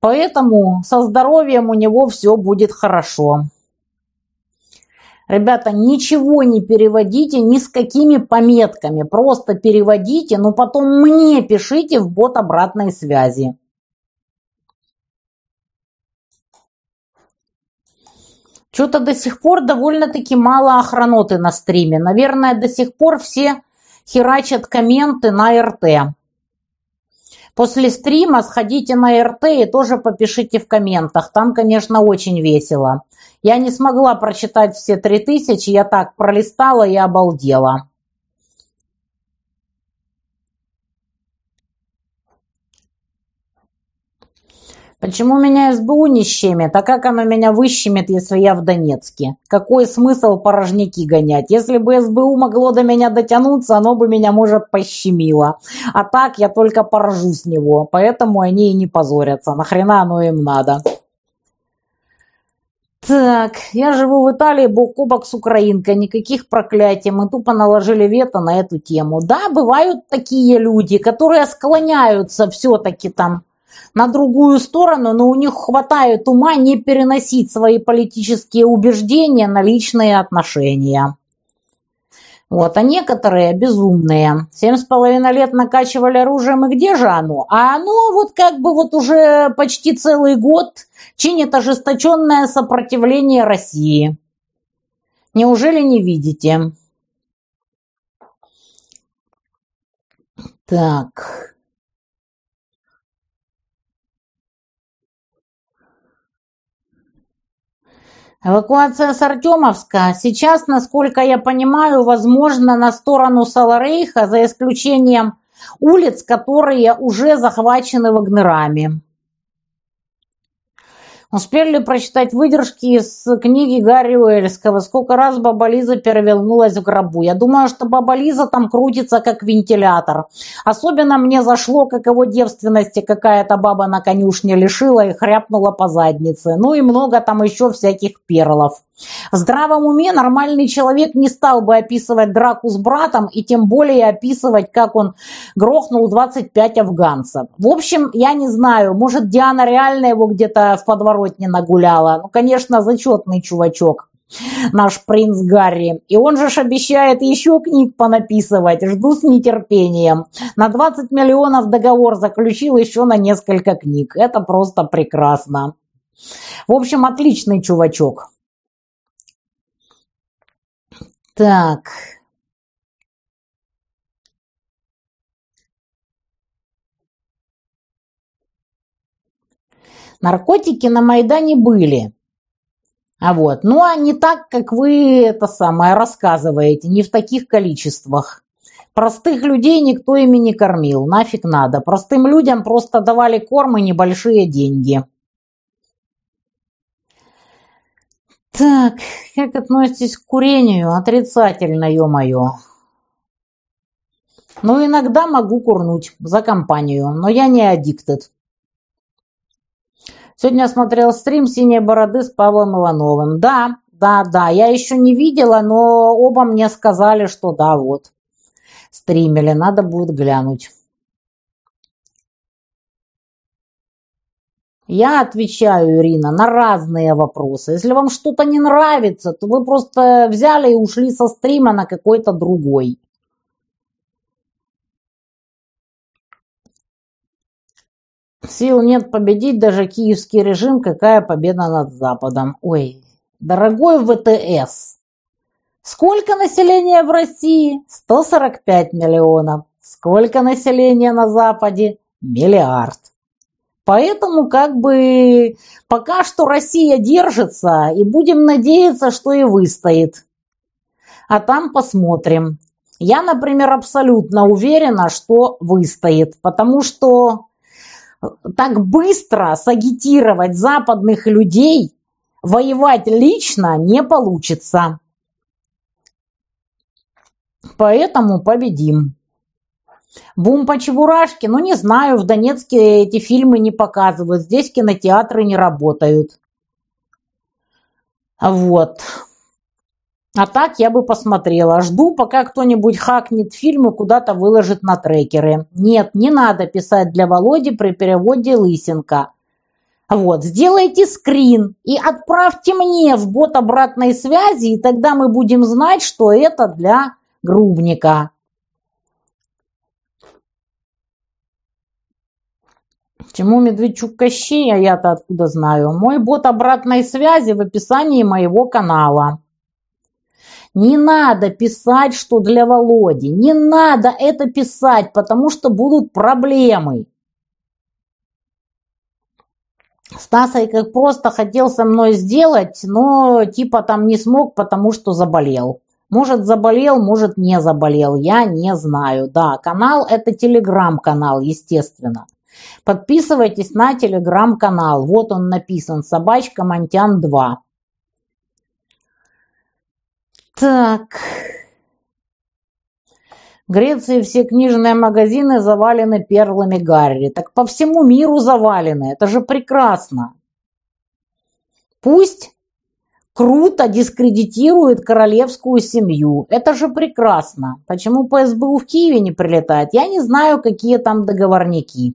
Поэтому со здоровьем у него все будет хорошо. Ребята, ничего не переводите ни с какими пометками. Просто переводите, но потом мне пишите в бот обратной связи. Что-то до сих пор довольно-таки мало охраноты на стриме. Наверное, до сих пор все херачат комменты на РТ. После стрима сходите на РТ и тоже попишите в комментах. Там, конечно, очень весело. Я не смогла прочитать все три тысячи, я так пролистала и обалдела. Почему меня СБУ не щемит? А как оно меня выщемит, если я в Донецке? Какой смысл порожники гонять? Если бы СБУ могло до меня дотянуться, оно бы меня, может, пощемило. А так я только поражу с него. Поэтому они и не позорятся. Нахрена оно им надо? Так, я живу в Италии бок о бок с украинкой, никаких проклятий, мы тупо наложили вето на эту тему. Да, бывают такие люди, которые склоняются все-таки там на другую сторону, но у них хватает ума не переносить свои политические убеждения на личные отношения. Вот, а некоторые безумные. Семь с половиной лет накачивали оружием, и где же оно? А оно вот как бы вот уже почти целый год чинит ожесточенное сопротивление России. Неужели не видите? Так. Эвакуация с Артемовска сейчас, насколько я понимаю, возможно на сторону Саларейха, за исключением улиц, которые уже захвачены вагнерами. Успели прочитать выдержки из книги Гарри Уэльского «Сколько раз Баба Лиза перевернулась в гробу». Я думаю, что Баба Лиза там крутится, как вентилятор. Особенно мне зашло, как его девственности какая-то баба на конюшне лишила и хряпнула по заднице. Ну и много там еще всяких перлов. В здравом уме нормальный человек не стал бы описывать драку с братом и тем более описывать, как он грохнул 25 афганцев. В общем, я не знаю, может Диана реально его где-то в подворотне нагуляла. Ну, конечно, зачетный чувачок наш принц Гарри. И он же ж обещает еще книг понаписывать. Жду с нетерпением. На 20 миллионов договор заключил еще на несколько книг. Это просто прекрасно. В общем, отличный чувачок. Так. Наркотики на Майдане были. А вот, ну а не так, как вы это самое рассказываете, не в таких количествах. Простых людей никто ими не кормил, нафиг надо. Простым людям просто давали корм и небольшие деньги. Так, как относитесь к курению? Отрицательно, ё-моё. Ну, иногда могу курнуть за компанию, но я не аддиктед. Сегодня смотрел стрим «Синие бороды» с Павлом Ивановым. Да, да, да, я еще не видела, но оба мне сказали, что да, вот. Стримили, надо будет глянуть. Я отвечаю, Ирина, на разные вопросы. Если вам что-то не нравится, то вы просто взяли и ушли со стрима на какой-то другой. Сил нет победить даже киевский режим. Какая победа над Западом? Ой, дорогой ВТС. Сколько населения в России? 145 миллионов. Сколько населения на Западе? Миллиард. Поэтому как бы пока что Россия держится, и будем надеяться, что и выстоит. А там посмотрим. Я, например, абсолютно уверена, что выстоит, потому что так быстро сагитировать западных людей воевать лично не получится. Поэтому победим. Бум по чебурашке, ну не знаю, в Донецке эти фильмы не показывают, здесь кинотеатры не работают. Вот. А так я бы посмотрела. Жду, пока кто-нибудь хакнет фильм и куда-то выложит на трекеры. Нет, не надо писать для Володи при переводе Лысенко. Вот, сделайте скрин и отправьте мне в бот обратной связи, и тогда мы будем знать, что это для грубника. Чему Медведчук Кощей, а я-то откуда знаю? Мой бот обратной связи в описании моего канала. Не надо писать, что для Володи. Не надо это писать, потому что будут проблемы. Стасой как просто хотел со мной сделать, но типа там не смог, потому что заболел. Может заболел, может не заболел, я не знаю. Да, канал это телеграм-канал, естественно. Подписывайтесь на телеграм-канал. Вот он написан. Собачка Монтян 2. Так. В Греции все книжные магазины завалены перлами Гарри. Так по всему миру завалены. Это же прекрасно. Пусть круто дискредитирует королевскую семью. Это же прекрасно. Почему по СБУ в Киеве не прилетает? Я не знаю, какие там договорники.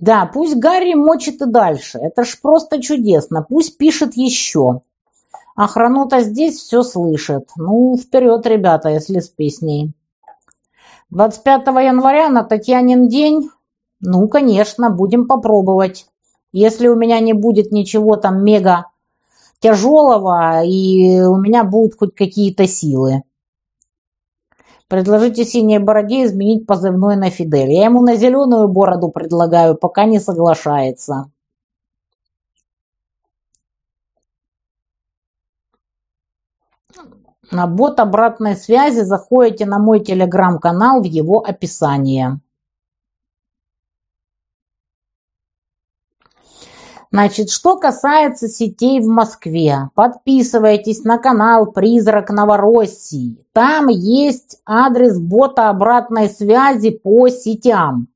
Да, пусть Гарри мочит и дальше. Это ж просто чудесно. Пусть пишет еще. Охрану-то здесь все слышит. Ну, вперед, ребята, если с песней. 25 января на Татьянин день? Ну, конечно, будем попробовать. Если у меня не будет ничего там мега тяжелого, и у меня будут хоть какие-то силы. Предложите синей бороде изменить позывной на Фидель. Я ему на зеленую бороду предлагаю, пока не соглашается. На бот обратной связи заходите на мой телеграм-канал в его описании. Значит, что касается сетей в Москве, подписывайтесь на канал «Призрак Новороссии». Там есть адрес бота обратной связи по сетям.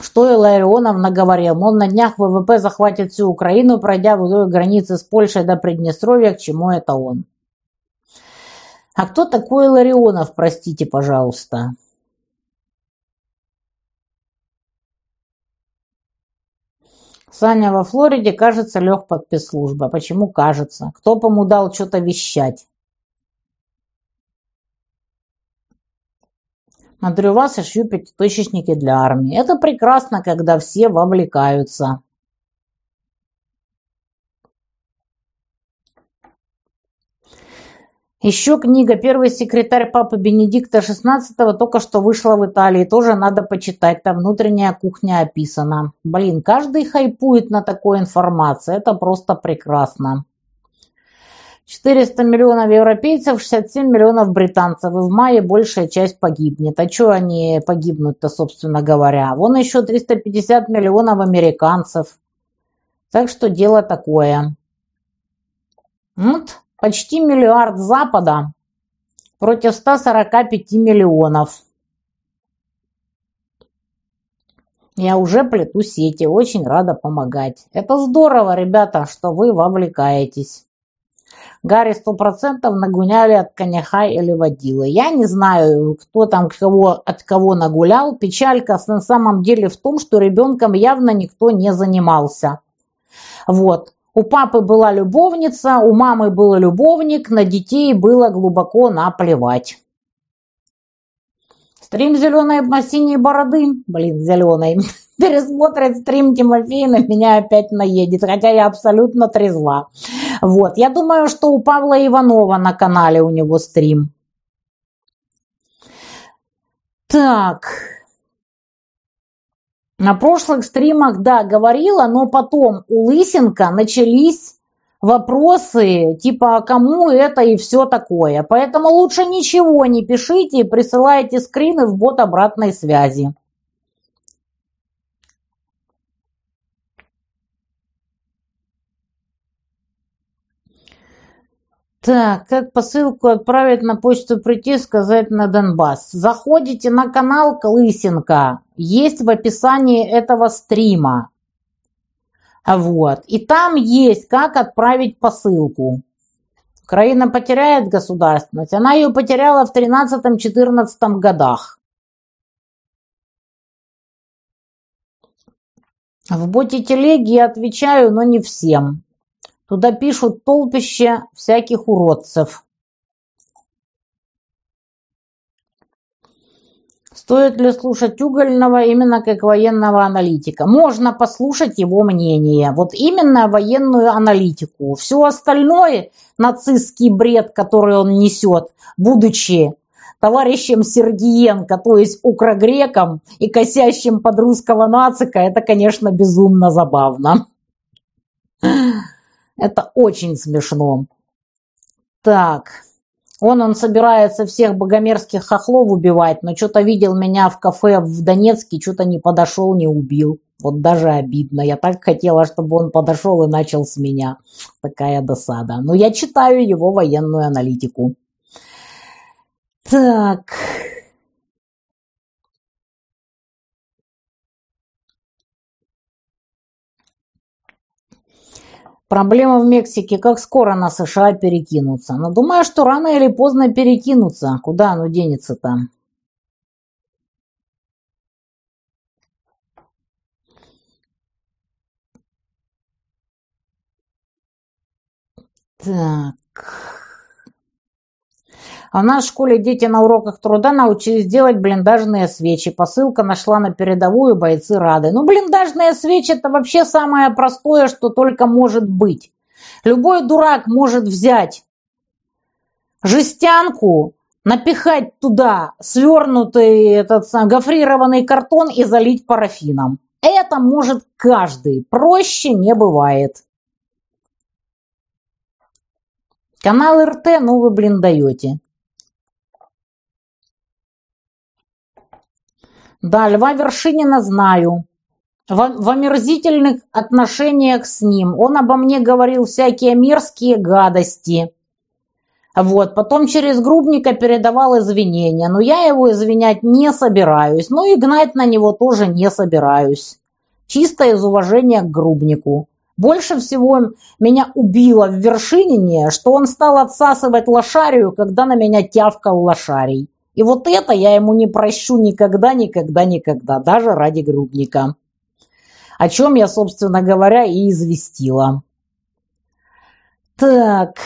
Что Илларионовна говорил, мол, на днях ВВП захватит всю Украину, пройдя вдоль границы с Польшей до Приднестровья, к чему это он? А кто такой Ларионов, простите, пожалуйста? Саня во Флориде, кажется, лег под спецслужбы. Почему кажется? Кто бы ему дал что-то вещать? Смотрю, вас и шью пятитысячники для армии. Это прекрасно, когда все вовлекаются. Еще книга «Первый секретарь Папы Бенедикта XVI» только что вышла в Италии. Тоже надо почитать. Там внутренняя кухня описана. Блин, каждый хайпует на такой информации. Это просто прекрасно. 400 миллионов европейцев, 67 миллионов британцев. И в мае большая часть погибнет. А что они погибнут-то, собственно говоря? Вон еще 350 миллионов американцев. Так что дело такое. Вот почти миллиард Запада против 145 миллионов. Я уже плету сети, очень рада помогать. Это здорово, ребята, что вы вовлекаетесь. Гарри сто процентов нагуняли от коньяка или водилы. Я не знаю, кто там кого, от кого нагулял. Печалька на самом деле в том, что ребенком явно никто не занимался. Вот. У папы была любовница, у мамы был любовник, на детей было глубоко наплевать. Стрим зеленой синей бороды, блин, зеленой, пересмотрит стрим Тимофея, на меня опять наедет, хотя я абсолютно трезва. Вот, я думаю, что у Павла Иванова на канале у него стрим. Так, на прошлых стримах, да, говорила, но потом у Лысенко начались вопросы типа кому это и все такое. Поэтому лучше ничего не пишите, присылайте скрины в бот обратной связи. Так, как посылку отправить на почту прийти, сказать на Донбасс. Заходите на канал Клысенко. Есть в описании этого стрима. Вот. И там есть, как отправить посылку. Украина потеряет государственность. Она ее потеряла в 13-14 годах. В боте телеги я отвечаю, но не всем. Туда пишут толпище всяких уродцев. Стоит ли слушать Угольного именно как военного аналитика? Можно послушать его мнение. Вот именно военную аналитику. Все остальное, нацистский бред, который он несет, будучи товарищем Сергиенко, то есть укрогреком и косящим под русского нацика, это, конечно, безумно забавно. Это очень смешно. Так, он, он собирается всех богомерзких хохлов убивать, но что-то видел меня в кафе в Донецке, что-то не подошел, не убил. Вот даже обидно. Я так хотела, чтобы он подошел и начал с меня. Такая досада. Но я читаю его военную аналитику. Так. Проблема в Мексике, как скоро на США перекинутся. Но думаю, что рано или поздно перекинутся. Куда оно денется там? Так. А в школе дети на уроках труда научились делать блиндажные свечи. Посылка нашла на передовую, бойцы рады. Ну, блиндажные свечи – это вообще самое простое, что только может быть. Любой дурак может взять жестянку, напихать туда свернутый этот гофрированный картон и залить парафином. Это может каждый. Проще не бывает. Канал РТ, ну вы, блин, даете. Да, Льва Вершинина знаю. В, в омерзительных отношениях с ним. Он обо мне говорил всякие мерзкие гадости. Вот, потом через Грубника передавал извинения, но я его извинять не собираюсь, ну и гнать на него тоже не собираюсь. Чисто из уважения к Грубнику. Больше всего меня убило в Вершинине, что он стал отсасывать лошарию, когда на меня тявкал лошарий. И вот это я ему не прощу никогда, никогда, никогда, даже ради грубника. О чем я, собственно говоря, и известила. Так,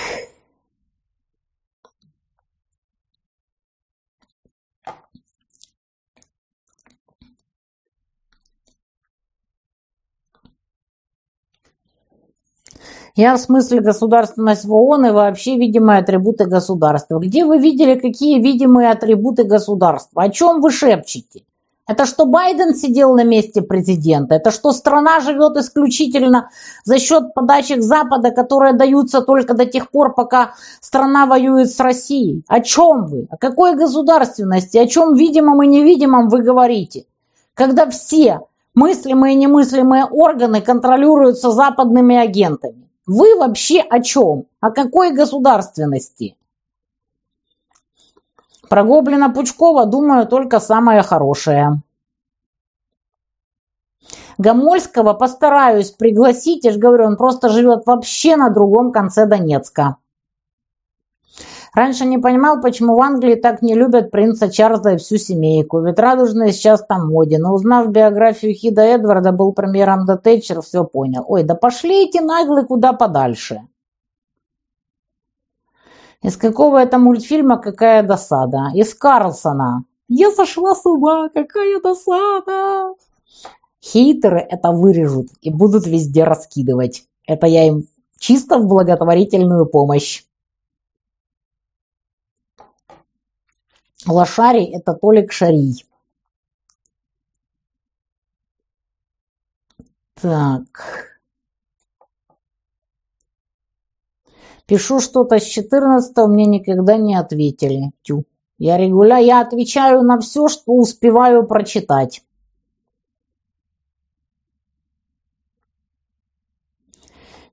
Я в смысле государственность в ООН и вообще видимые атрибуты государства. Где вы видели, какие видимые атрибуты государства? О чем вы шепчете? Это что Байден сидел на месте президента? Это что страна живет исключительно за счет подачек Запада, которые даются только до тех пор, пока страна воюет с Россией? О чем вы? О какой государственности? О чем видимом и невидимом вы говорите? Когда все мыслимые и немыслимые органы контролируются западными агентами. Вы вообще о чем? О какой государственности? Про Гоблина Пучкова думаю только самое хорошее. Гомольского постараюсь пригласить, я же говорю, он просто живет вообще на другом конце Донецка. Раньше не понимал, почему в Англии так не любят принца Чарльза и всю семейку. Ведь радужные сейчас там моде. Но узнав биографию Хида Эдварда, был премьером до Тэтчер, все понял. Ой, да пошли эти наглые куда подальше. Из какого это мультфильма какая досада? Из Карлсона. Я сошла с ума, какая досада. Хейтеры это вырежут и будут везде раскидывать. Это я им чисто в благотворительную помощь. Лошарий – это Толик Шарий. Так. Пишу что-то с 14 мне никогда не ответили. Тю. Я регулярно, я отвечаю на все, что успеваю прочитать.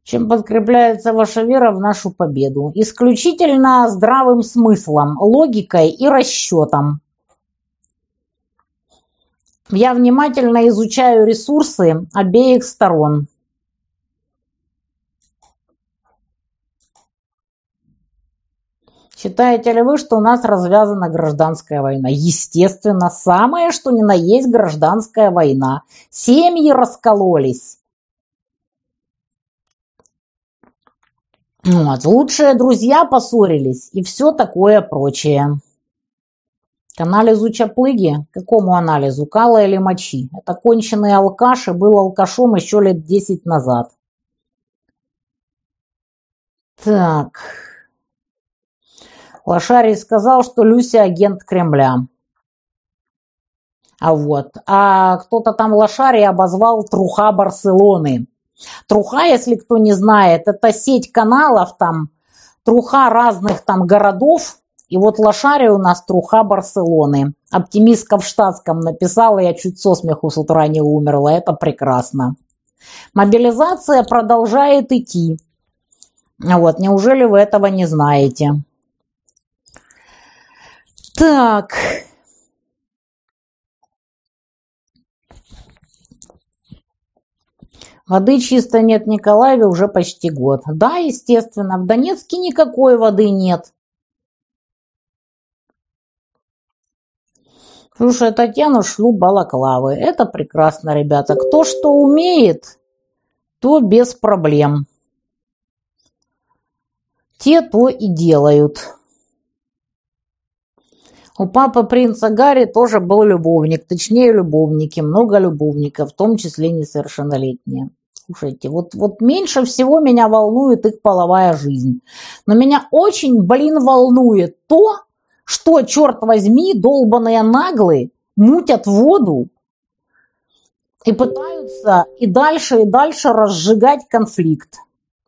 Чем подкрепляется ваша вера в нашу победу? Исключительно здравым смыслом, логикой и расчетом. Я внимательно изучаю ресурсы обеих сторон. Считаете ли вы, что у нас развязана гражданская война? Естественно, самое что ни на есть гражданская война. Семьи раскололись. Вот. Лучшие друзья поссорились и все такое прочее. К анализу чаплыги? Какому анализу? Кала или мочи? Это конченый алкаш и был алкашом еще лет 10 назад. Так. Лошарий сказал, что Люся агент Кремля. А вот. А кто-то там Лошарий обозвал труха Барселоны. Труха, если кто не знает, это сеть каналов там, труха разных там городов. И вот Лошари у нас труха Барселоны. Оптимистка в штатском написала, я чуть со смеху с утра не умерла. Это прекрасно. Мобилизация продолжает идти. Вот, неужели вы этого не знаете? Так, Воды чисто нет в Николаеве уже почти год. Да, естественно, в Донецке никакой воды нет. Слушай, Татьяну шлю балаклавы. Это прекрасно, ребята. Кто что умеет, то без проблем. Те то и делают. У папы принца Гарри тоже был любовник, точнее любовники, много любовников, в том числе несовершеннолетние. Слушайте, вот, вот меньше всего меня волнует их половая жизнь. Но меня очень, блин, волнует то, что, черт возьми, долбаные наглые мутят воду и пытаются и дальше, и дальше разжигать конфликт.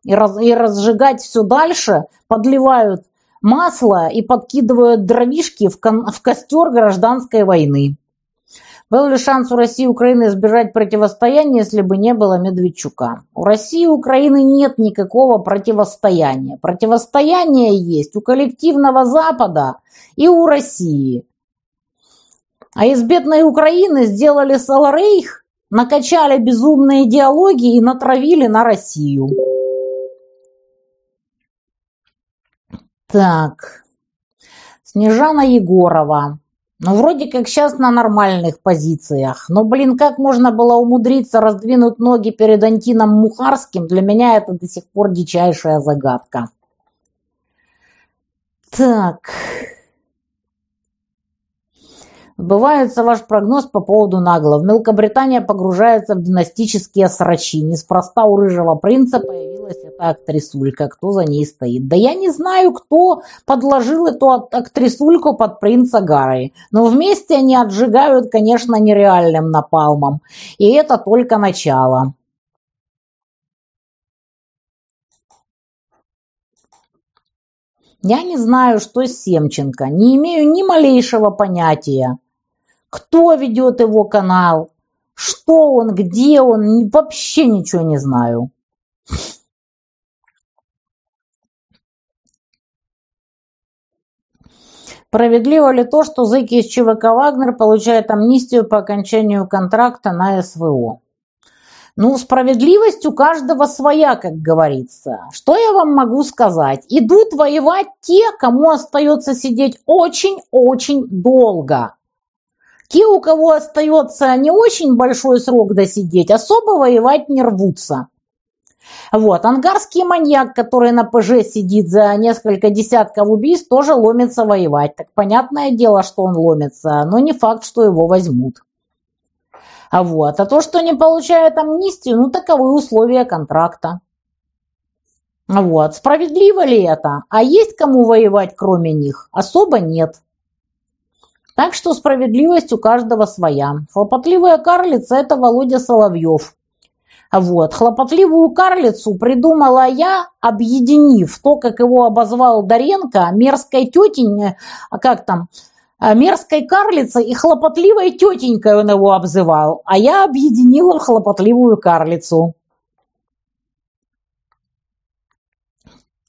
И, раз, и разжигать все дальше, подливают масло и подкидывают дровишки в, кон- в костер гражданской войны. Был ли шанс у России и Украины избежать противостояния, если бы не было Медведчука? У России и Украины нет никакого противостояния. Противостояние есть у коллективного Запада и у России. А из бедной Украины сделали Саларейх, накачали безумные идеологии и натравили на Россию. Так. Снежана Егорова. Ну, вроде как сейчас на нормальных позициях. Но, блин, как можно было умудриться раздвинуть ноги перед Антином Мухарским, для меня это до сих пор дичайшая загадка. Так. Сбывается ваш прогноз по поводу наглов. Мелкобритания погружается в династические срачи. Неспроста у рыжего принца появилась эта актрисулька. Кто за ней стоит? Да я не знаю, кто подложил эту актрисульку под принца Гарри. Но вместе они отжигают, конечно, нереальным напалмом. И это только начало. Я не знаю, что с Семченко. Не имею ни малейшего понятия кто ведет его канал, что он, где он, вообще ничего не знаю. Справедливо ли то, что зэки из ЧВК «Вагнер» получают амнистию по окончанию контракта на СВО? Ну, справедливость у каждого своя, как говорится. Что я вам могу сказать? Идут воевать те, кому остается сидеть очень-очень долго. Те, у кого остается не очень большой срок досидеть, особо воевать не рвутся. Вот. Ангарский маньяк, который на ПЖ сидит за несколько десятков убийств, тоже ломится воевать. Так понятное дело, что он ломится, но не факт, что его возьмут. А вот. А то, что не получает амнистию, ну таковы условия контракта. Вот. Справедливо ли это? А есть кому воевать, кроме них? Особо нет. Так что справедливость у каждого своя. Хлопотливая карлица – это Володя Соловьев. Вот. Хлопотливую карлицу придумала я, объединив то, как его обозвал Доренко, мерзкой тетень, а как там, а, мерзкой карлицей и хлопотливой тетенькой он его обзывал, а я объединила хлопотливую карлицу.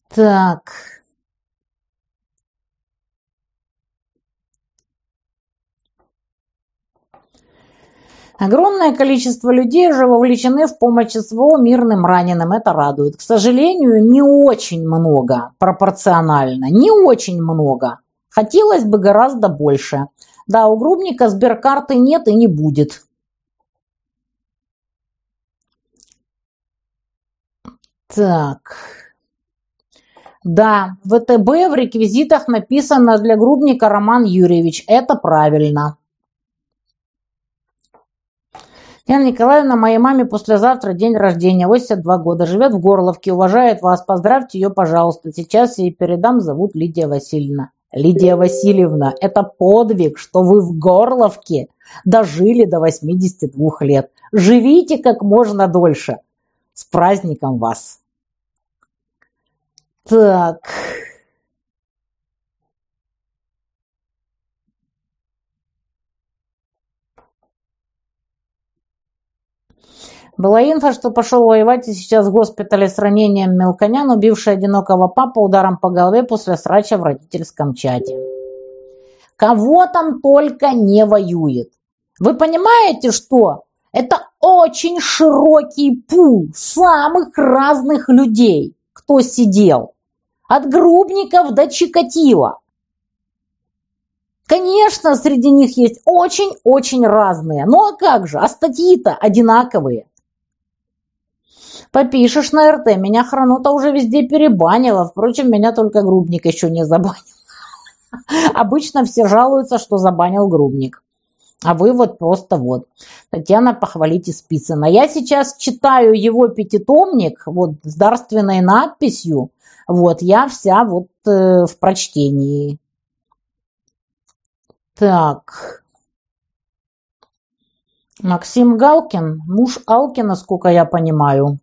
Так. Огромное количество людей уже вовлечены в помощь СВО мирным раненым. Это радует. К сожалению, не очень много пропорционально. Не очень много. Хотелось бы гораздо больше. Да, у Грубника сберкарты нет и не будет. Так. Да, ВТБ в реквизитах написано для Грубника Роман Юрьевич. Это правильно. Яна Николаевна, моей маме послезавтра день рождения, 82 года, живет в Горловке, уважает вас, поздравьте ее, пожалуйста. Сейчас я ей передам, зовут Лидия Васильевна. Лидия Васильевна, это подвиг, что вы в Горловке дожили до 82 лет. Живите как можно дольше. С праздником вас. Так... Была инфа, что пошел воевать и сейчас в госпитале с ранением Мелконян, убивший одинокого папу ударом по голове после срача в родительском чате. Кого там только не воюет. Вы понимаете, что это очень широкий пул самых разных людей, кто сидел. От грубников до Чикатила. Конечно, среди них есть очень-очень разные. Ну а как же, а статьи-то одинаковые. Попишешь на РТ. Меня хранота уже везде перебанила. Впрочем, меня только Грубник еще не забанил. Обычно все жалуются, что забанил Грубник. А вы вот просто вот. Татьяна, похвалите Спицына. Я сейчас читаю его пятитомник вот с дарственной надписью. Вот, я вся вот э, в прочтении. Так. Максим Галкин, муж Алкина, сколько я понимаю.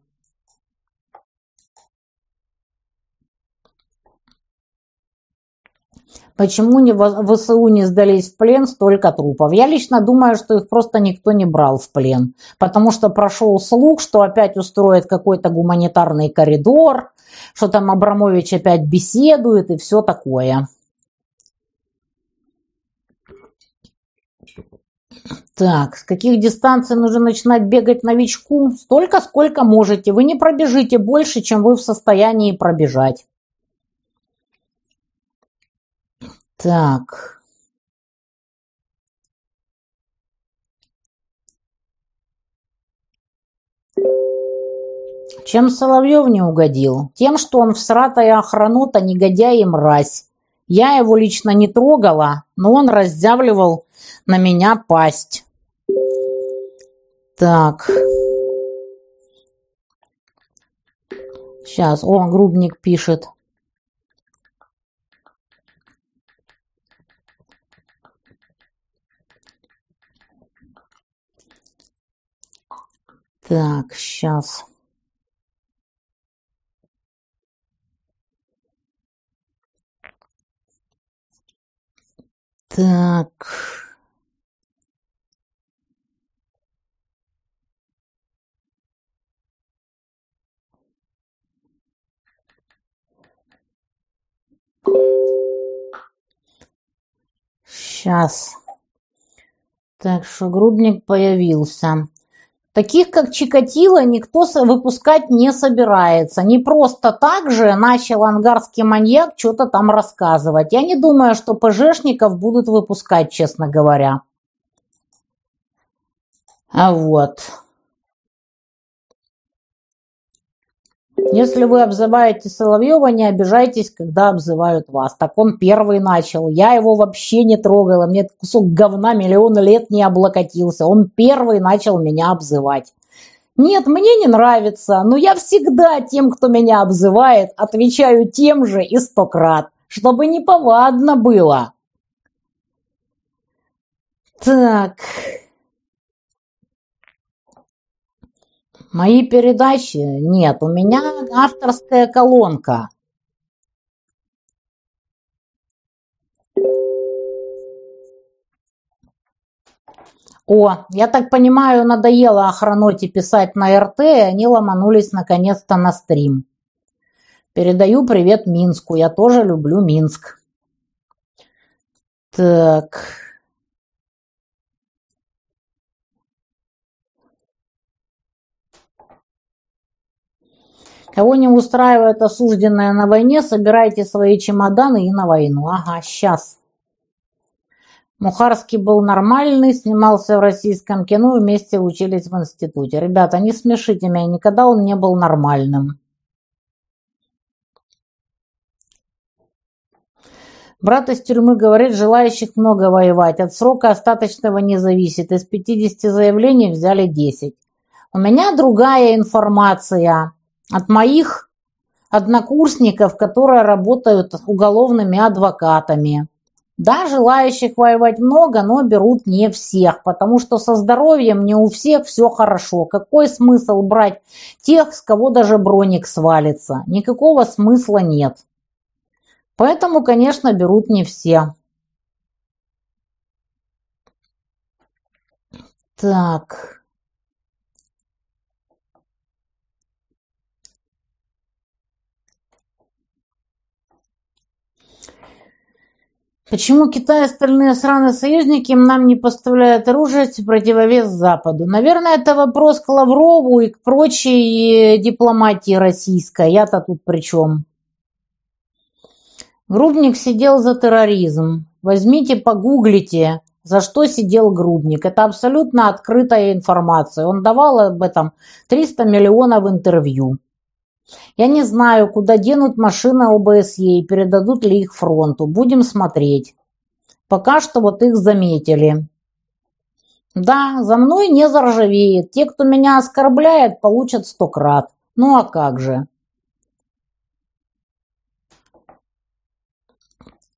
Почему не в ВСУ не сдались в плен столько трупов? Я лично думаю, что их просто никто не брал в плен. Потому что прошел слух, что опять устроят какой-то гуманитарный коридор, что там Абрамович опять беседует и все такое. Так, с каких дистанций нужно начинать бегать новичку? Столько, сколько можете. Вы не пробежите больше, чем вы в состоянии пробежать. Так. Чем Соловьев не угодил? Тем, что он всратая охранота, негодяй и мразь. Я его лично не трогала, но он раздявливал на меня пасть. Так. Сейчас, о, Грубник пишет. Так, сейчас. Так. Сейчас. Так что грудник появился. Таких, как Чикатило, никто выпускать не собирается. Не просто так же начал ангарский маньяк что-то там рассказывать. Я не думаю, что ПЖшников будут выпускать, честно говоря. А вот. Если вы обзываете Соловьева, не обижайтесь, когда обзывают вас. Так он первый начал. Я его вообще не трогала. Мне кусок говна миллион лет не облокотился. Он первый начал меня обзывать. Нет, мне не нравится, но я всегда тем, кто меня обзывает, отвечаю тем же и сто крат, чтобы не повадно было. Так, Мои передачи? Нет, у меня авторская колонка. О, я так понимаю, надоело охраноте писать на РТ, и они ломанулись наконец-то на стрим. Передаю привет Минску. Я тоже люблю Минск. Так. Кого не устраивает осужденная на войне, собирайте свои чемоданы и на войну. Ага, сейчас. Мухарский был нормальный, снимался в российском кино, вместе учились в институте. Ребята, не смешите меня, никогда он не был нормальным. Брат из тюрьмы говорит, желающих много воевать. От срока остаточного не зависит. Из 50 заявлений взяли 10. У меня другая информация от моих однокурсников, которые работают уголовными адвокатами. Да, желающих воевать много, но берут не всех, потому что со здоровьем не у всех все хорошо. Какой смысл брать тех, с кого даже броник свалится? Никакого смысла нет. Поэтому, конечно, берут не все. Так. Почему Китай и остальные страны союзники нам не поставляют оружие противовес Западу? Наверное, это вопрос к Лаврову и к прочей дипломатии российской. Я-то тут при чем? Грубник сидел за терроризм. Возьмите, погуглите, за что сидел Грубник. Это абсолютно открытая информация. Он давал об этом 300 миллионов интервью. Я не знаю, куда денут машины ОБСЕ и передадут ли их фронту. Будем смотреть. Пока что вот их заметили. Да, за мной не заржавеет. Те, кто меня оскорбляет, получат сто крат. Ну а как же?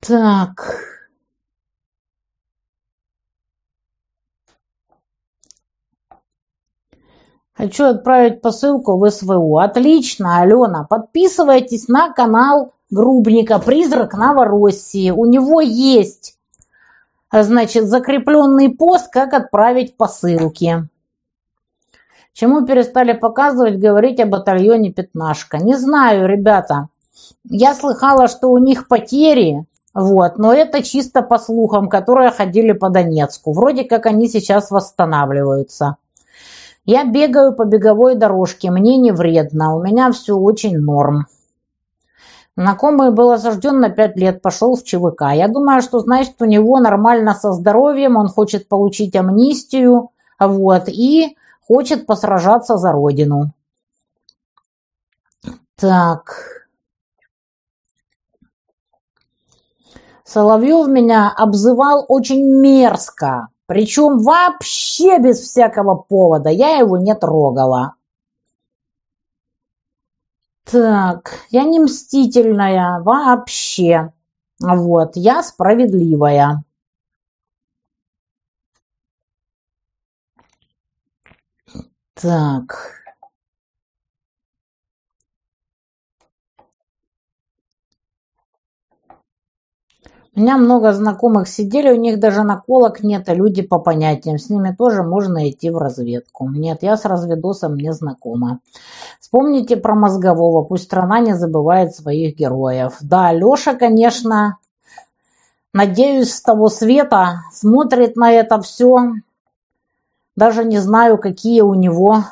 Так. Хочу отправить посылку в СВУ. Отлично, Алена. Подписывайтесь на канал Грубника «Призрак Новороссии». У него есть, значит, закрепленный пост, как отправить посылки. Чему перестали показывать, говорить о батальоне «Пятнашка». Не знаю, ребята. Я слыхала, что у них потери, вот, но это чисто по слухам, которые ходили по Донецку. Вроде как они сейчас восстанавливаются. Я бегаю по беговой дорожке, мне не вредно, у меня все очень норм. Знакомый был осужден на пять лет, пошел в ЧВК. Я думаю, что значит у него нормально со здоровьем, он хочет получить амнистию, вот, и хочет посражаться за родину. Так. Соловьев меня обзывал очень мерзко. Причем вообще без всякого повода. Я его не трогала. Так, я не мстительная вообще. Вот, я справедливая. Так. У меня много знакомых сидели, у них даже наколок нет, а люди по понятиям. С ними тоже можно идти в разведку. Нет, я с разведосом не знакома. Вспомните про Мозгового, пусть страна не забывает своих героев. Да, Леша, конечно, надеюсь, с того света смотрит на это все. Даже не знаю, какие у него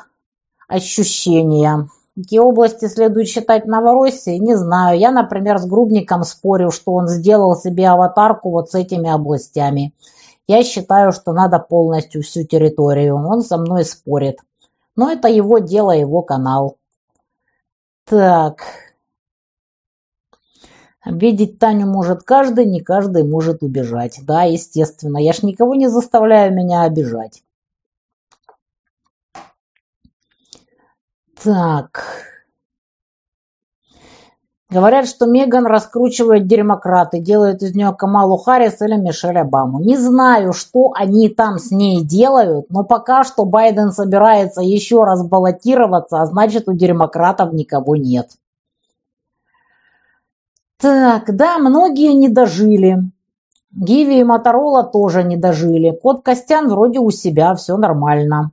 ощущения. Какие области следует считать Новороссией, не знаю. Я, например, с Грубником спорю, что он сделал себе аватарку вот с этими областями. Я считаю, что надо полностью всю территорию. Он со мной спорит. Но это его дело, его канал. Так. Обидеть Таню может каждый, не каждый может убежать. Да, естественно. Я ж никого не заставляю меня обижать. Так. Говорят, что Меган раскручивает демократы, делает из нее Камалу Харрис или Мишель Обаму. Не знаю, что они там с ней делают, но пока что Байден собирается еще раз баллотироваться, а значит у демократов никого нет. Так, да, многие не дожили. Гиви и Моторола тоже не дожили. Кот Костян вроде у себя, все нормально.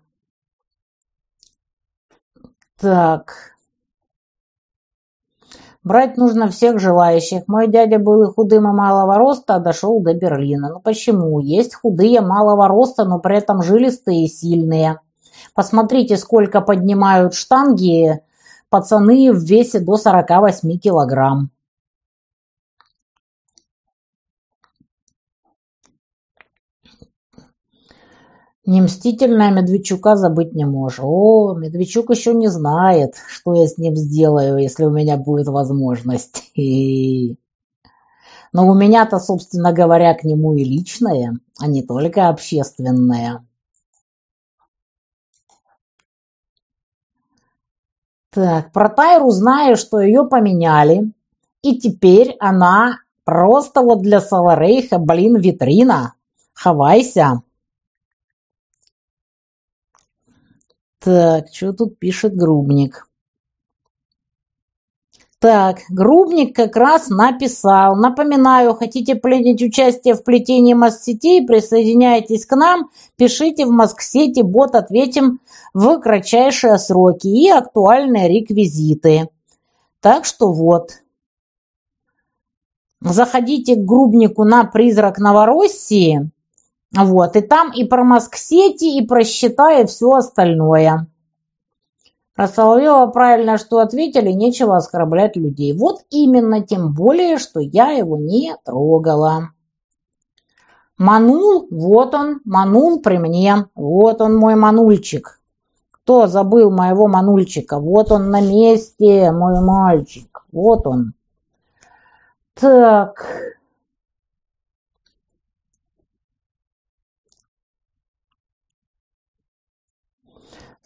Так. Брать нужно всех желающих. Мой дядя был и худым, и малого роста, а дошел до Берлина. Ну почему? Есть худые, малого роста, но при этом жилистые и сильные. Посмотрите, сколько поднимают штанги пацаны в весе до 48 килограмм. Не мстительная Медведчука забыть не можешь. О, Медведчук еще не знает, что я с ним сделаю, если у меня будет возможность. Но у меня-то, собственно говоря, к нему и личное, а не только общественное. Так, про Тайру знаю, что ее поменяли, и теперь она просто вот для Саларейха, блин, витрина. Хавайся. Так, что тут пишет Грубник? Так, Грубник как раз написал. Напоминаю, хотите принять участие в плетении Москсетей, присоединяйтесь к нам, пишите в Москсети, бот ответим в кратчайшие сроки и актуальные реквизиты. Так что вот. Заходите к Грубнику на «Призрак Новороссии», вот, и там и про Москсети, и про счета, и все остальное. Про Соловьева правильно что ответили, нечего оскорблять людей. Вот именно, тем более, что я его не трогала. Манул, вот он, манул при мне. Вот он мой манульчик. Кто забыл моего манульчика? Вот он на месте, мой мальчик. Вот он. Так,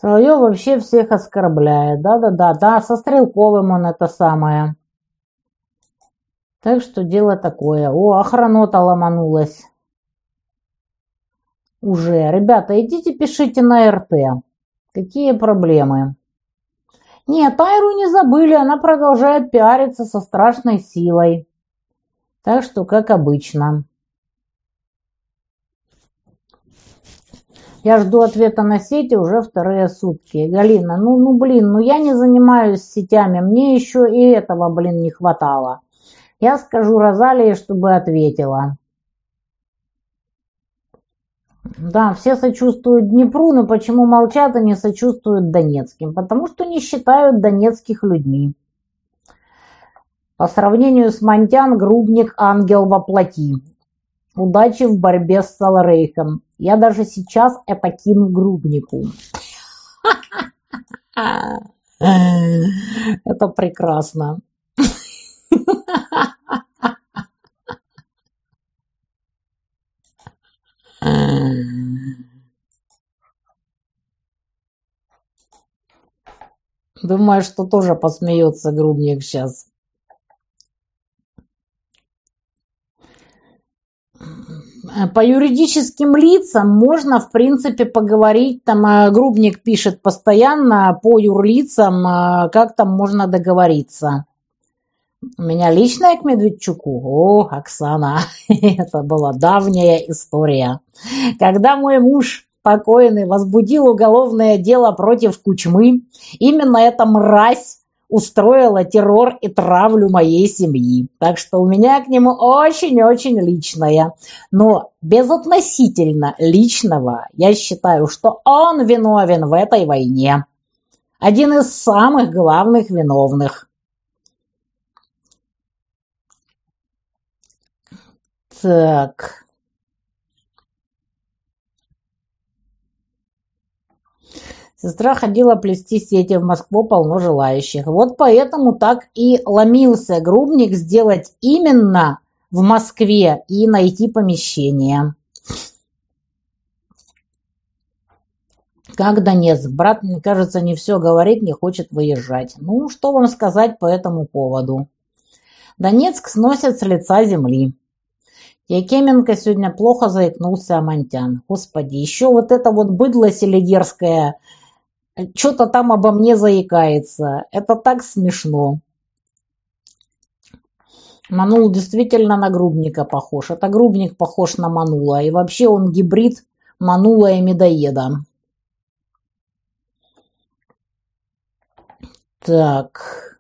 Соловьев вообще всех оскорбляет. Да-да-да, да, со Стрелковым он это самое. Так что дело такое. О, охранота ломанулась. Уже. Ребята, идите пишите на РТ. Какие проблемы? Нет, Тайру не забыли, она продолжает пиариться со страшной силой. Так что, как обычно. Я жду ответа на сети уже вторые сутки. Галина, ну, ну, блин, ну я не занимаюсь сетями, мне еще и этого, блин, не хватало. Я скажу Розалии, чтобы ответила. Да, все сочувствуют Днепру, но почему молчат и не сочувствуют Донецким? Потому что не считают донецких людьми. По сравнению с Монтян, Грубник – ангел во плоти. Удачи в борьбе с Саларейхом. Я даже сейчас это кину грубнику. Это прекрасно. Думаю, что тоже посмеется грубник сейчас. Э, по юридическим лицам можно, в принципе, поговорить, там э, Грубник пишет постоянно по юрлицам, э, как там можно договориться. У меня личное к Медведчуку? О, Оксана, это была давняя история. Когда мой муж покойный возбудил уголовное дело против Кучмы, именно эта мразь устроила террор и травлю моей семьи. Так что у меня к нему очень-очень личное. Но безотносительно личного я считаю, что он виновен в этой войне. Один из самых главных виновных. Так... Сестра ходила плести сети, в Москву полно желающих. Вот поэтому так и ломился Грубник сделать именно в Москве и найти помещение. Как Донецк? Брат, мне кажется, не все говорит, не хочет выезжать. Ну, что вам сказать по этому поводу? Донецк сносят с лица земли. Якименко сегодня плохо заикнулся Амантян. Господи, еще вот это вот быдло селигерское что-то там обо мне заикается. Это так смешно. Манул действительно на грубника похож. Это грубник похож на манула. И вообще он гибрид манула и медоеда. Так.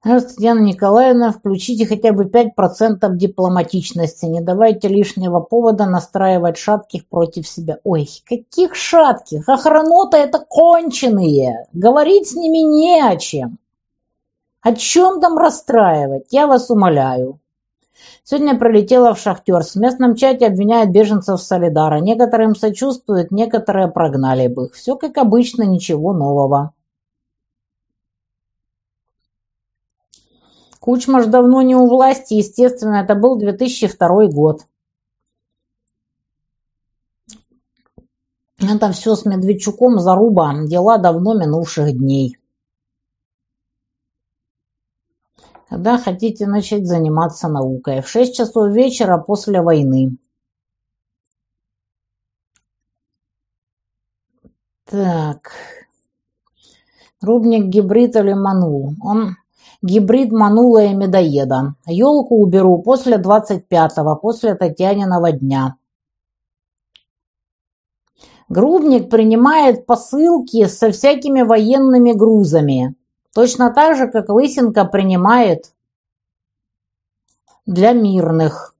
Татьяна Николаевна, включите хотя бы 5% дипломатичности. Не давайте лишнего повода настраивать шатких против себя. Ой, каких шатких? Охранота это конченые. Говорить с ними не о чем. О чем там расстраивать? Я вас умоляю. Сегодня пролетела в шахтер. В местном чате обвиняют беженцев Солидара. Некоторым сочувствуют, некоторые прогнали бы их. Все как обычно, ничего нового. Кучма ж давно не у власти, естественно, это был 2002 год. Это все с Медведчуком заруба, дела давно минувших дней. Когда хотите начать заниматься наукой? В 6 часов вечера после войны. Так. Рубник гибрид или манул? Он гибрид манула и медоеда. Елку уберу после 25-го, после Татьяниного дня. Грубник принимает посылки со всякими военными грузами. Точно так же, как Лысенко принимает для мирных.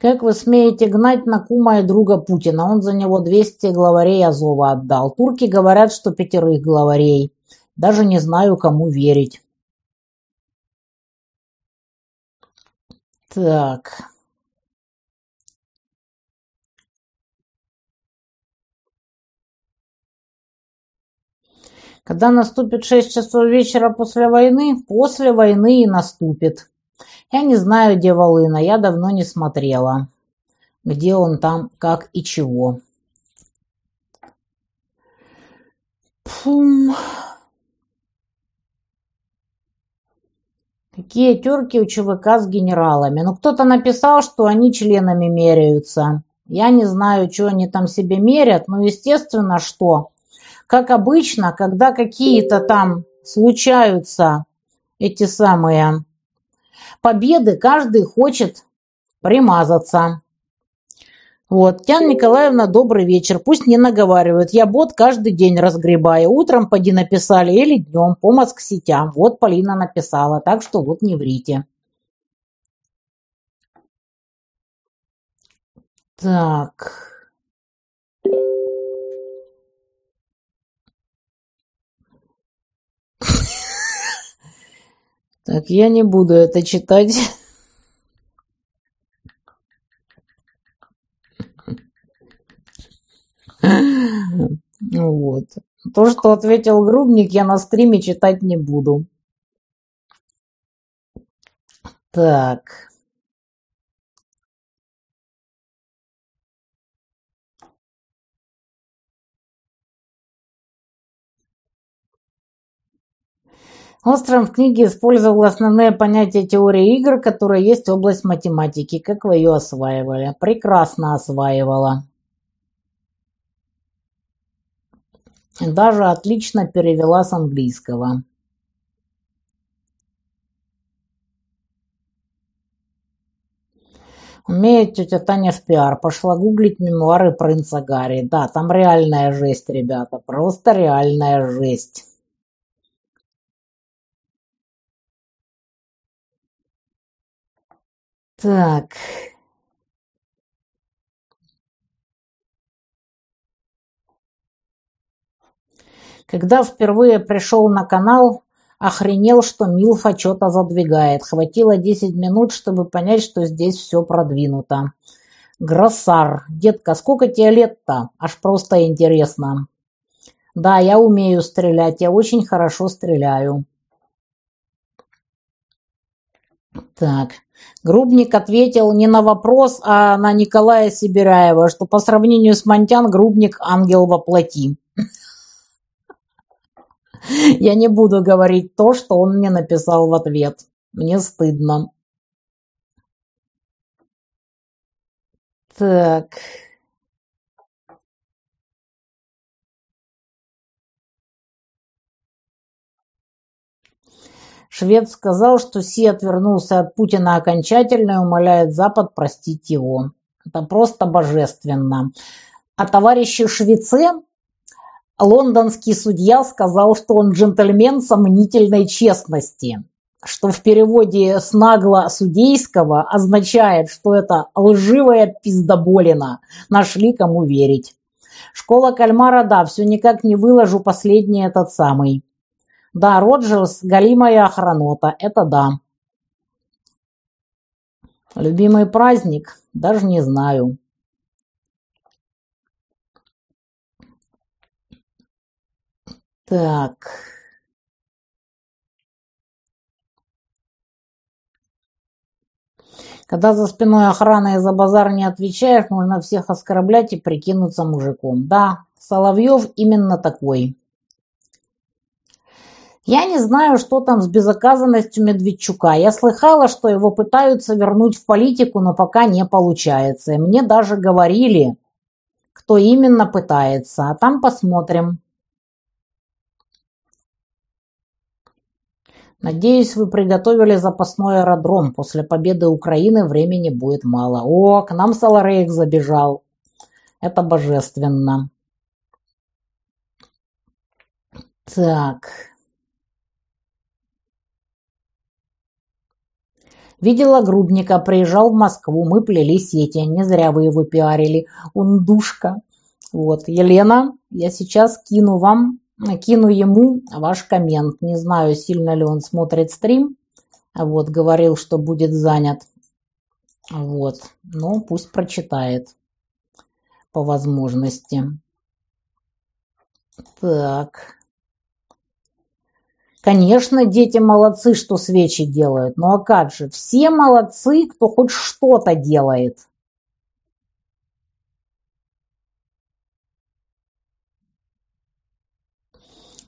Как вы смеете гнать на кума и друга Путина? Он за него 200 главарей Азова отдал. Турки говорят, что пятерых главарей. Даже не знаю, кому верить. Так. Когда наступит шесть часов вечера после войны, после войны и наступит. Я не знаю, где Волына, я давно не смотрела. Где он там, как и чего. Фум. Какие терки у ЧВК с генералами. Ну, кто-то написал, что они членами меряются. Я не знаю, что они там себе мерят, но естественно, что, как обычно, когда какие-то там случаются эти самые победы каждый хочет примазаться. Вот, Татьяна Николаевна, добрый вечер. Пусть не наговаривают. Я бот каждый день разгребаю. Утром поди написали или днем по Москсетям. Вот Полина написала, так что вот не врите. Так. Так, я не буду это читать. Вот. То, что ответил Грубник, я на стриме читать не буду. Так. Остром в книге использовал основные понятия теории игр, которые есть область математики. Как вы ее осваивали? Прекрасно осваивала. Даже отлично перевела с английского. Умеет тетя Таня в пиар. Пошла гуглить мемуары принца Гарри. Да, там реальная жесть, ребята. Просто реальная жесть. Так. Когда впервые пришел на канал, охренел, что Милфа что-то задвигает. Хватило 10 минут, чтобы понять, что здесь все продвинуто. Гроссар. Детка, сколько тебе лет-то? Аж просто интересно. Да, я умею стрелять, я очень хорошо стреляю. Так. Грубник ответил не на вопрос, а на Николая Сибиряева, что по сравнению с Монтян Грубник ангел во плоти. Я не буду говорить то, что он мне написал в ответ. Мне стыдно. Так. Швед сказал, что Си отвернулся от Путина окончательно и умоляет Запад простить его. Это просто божественно. А товарищи швецы лондонский судья сказал, что он джентльмен сомнительной честности, что в переводе с нагло судейского означает, что это лживая пиздоболина. Нашли кому верить. Школа кальмара, да, все никак не выложу последний этот самый. Да, Роджерс, галимая охранота, это да. Любимый праздник? Даже не знаю. Так. Когда за спиной охраны и за базар не отвечаешь, можно всех оскорблять и прикинуться мужиком. Да, Соловьев именно такой. Я не знаю, что там с безнаказанностью Медведчука. Я слыхала, что его пытаются вернуть в политику, но пока не получается. И мне даже говорили, кто именно пытается. А там посмотрим. Надеюсь, вы приготовили запасной аэродром. После победы Украины времени будет мало. О, к нам Саларейк забежал. Это божественно. Так. Видела Грудника, приезжал в Москву, мы плели сети. Не зря вы его пиарили. Он душка. Вот, Елена, я сейчас кину вам кину ему ваш коммент. Не знаю, сильно ли он смотрит стрим. Вот, говорил, что будет занят. Вот, но пусть прочитает по возможности. Так. Конечно, дети молодцы, что свечи делают. Ну а как же? Все молодцы, кто хоть что-то делает.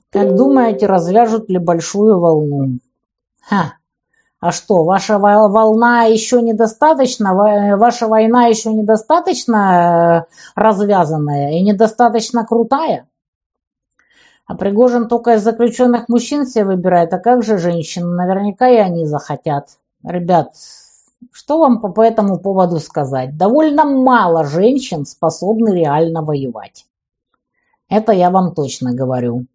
Как думаете, развяжут ли большую волну? Ха! А что, ваша волна еще недостаточно, ваша война еще недостаточно э, развязанная и недостаточно крутая? А Пригожин только из заключенных мужчин себе выбирает, а как же женщин? Наверняка и они захотят. Ребят, что вам по, по этому поводу сказать? Довольно мало женщин способны реально воевать. Это я вам точно говорю.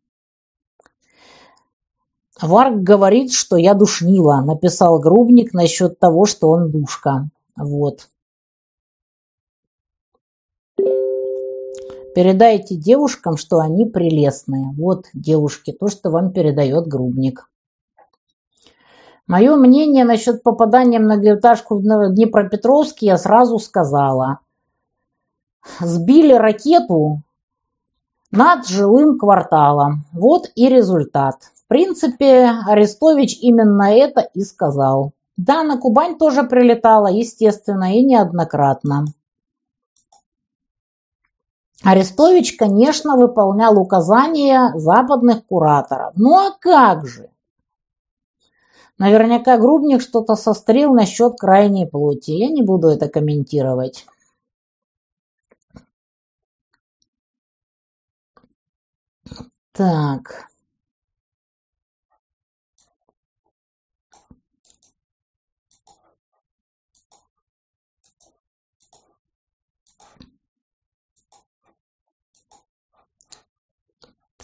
Варг говорит, что я душнила, написал Грубник насчет того, что он душка. Вот. Передайте девушкам, что они прелестные. Вот, девушки, то, что вам передает Грубник. Мое мнение насчет попадания многоэтажку в Днепропетровске я сразу сказала. Сбили ракету над жилым кварталом. Вот и результат. В принципе, Арестович именно это и сказал. Да, на Кубань тоже прилетала, естественно, и неоднократно. Арестович, конечно, выполнял указания западных кураторов. Ну а как же? Наверняка Грубник что-то сострил насчет крайней плоти. Я не буду это комментировать. Так.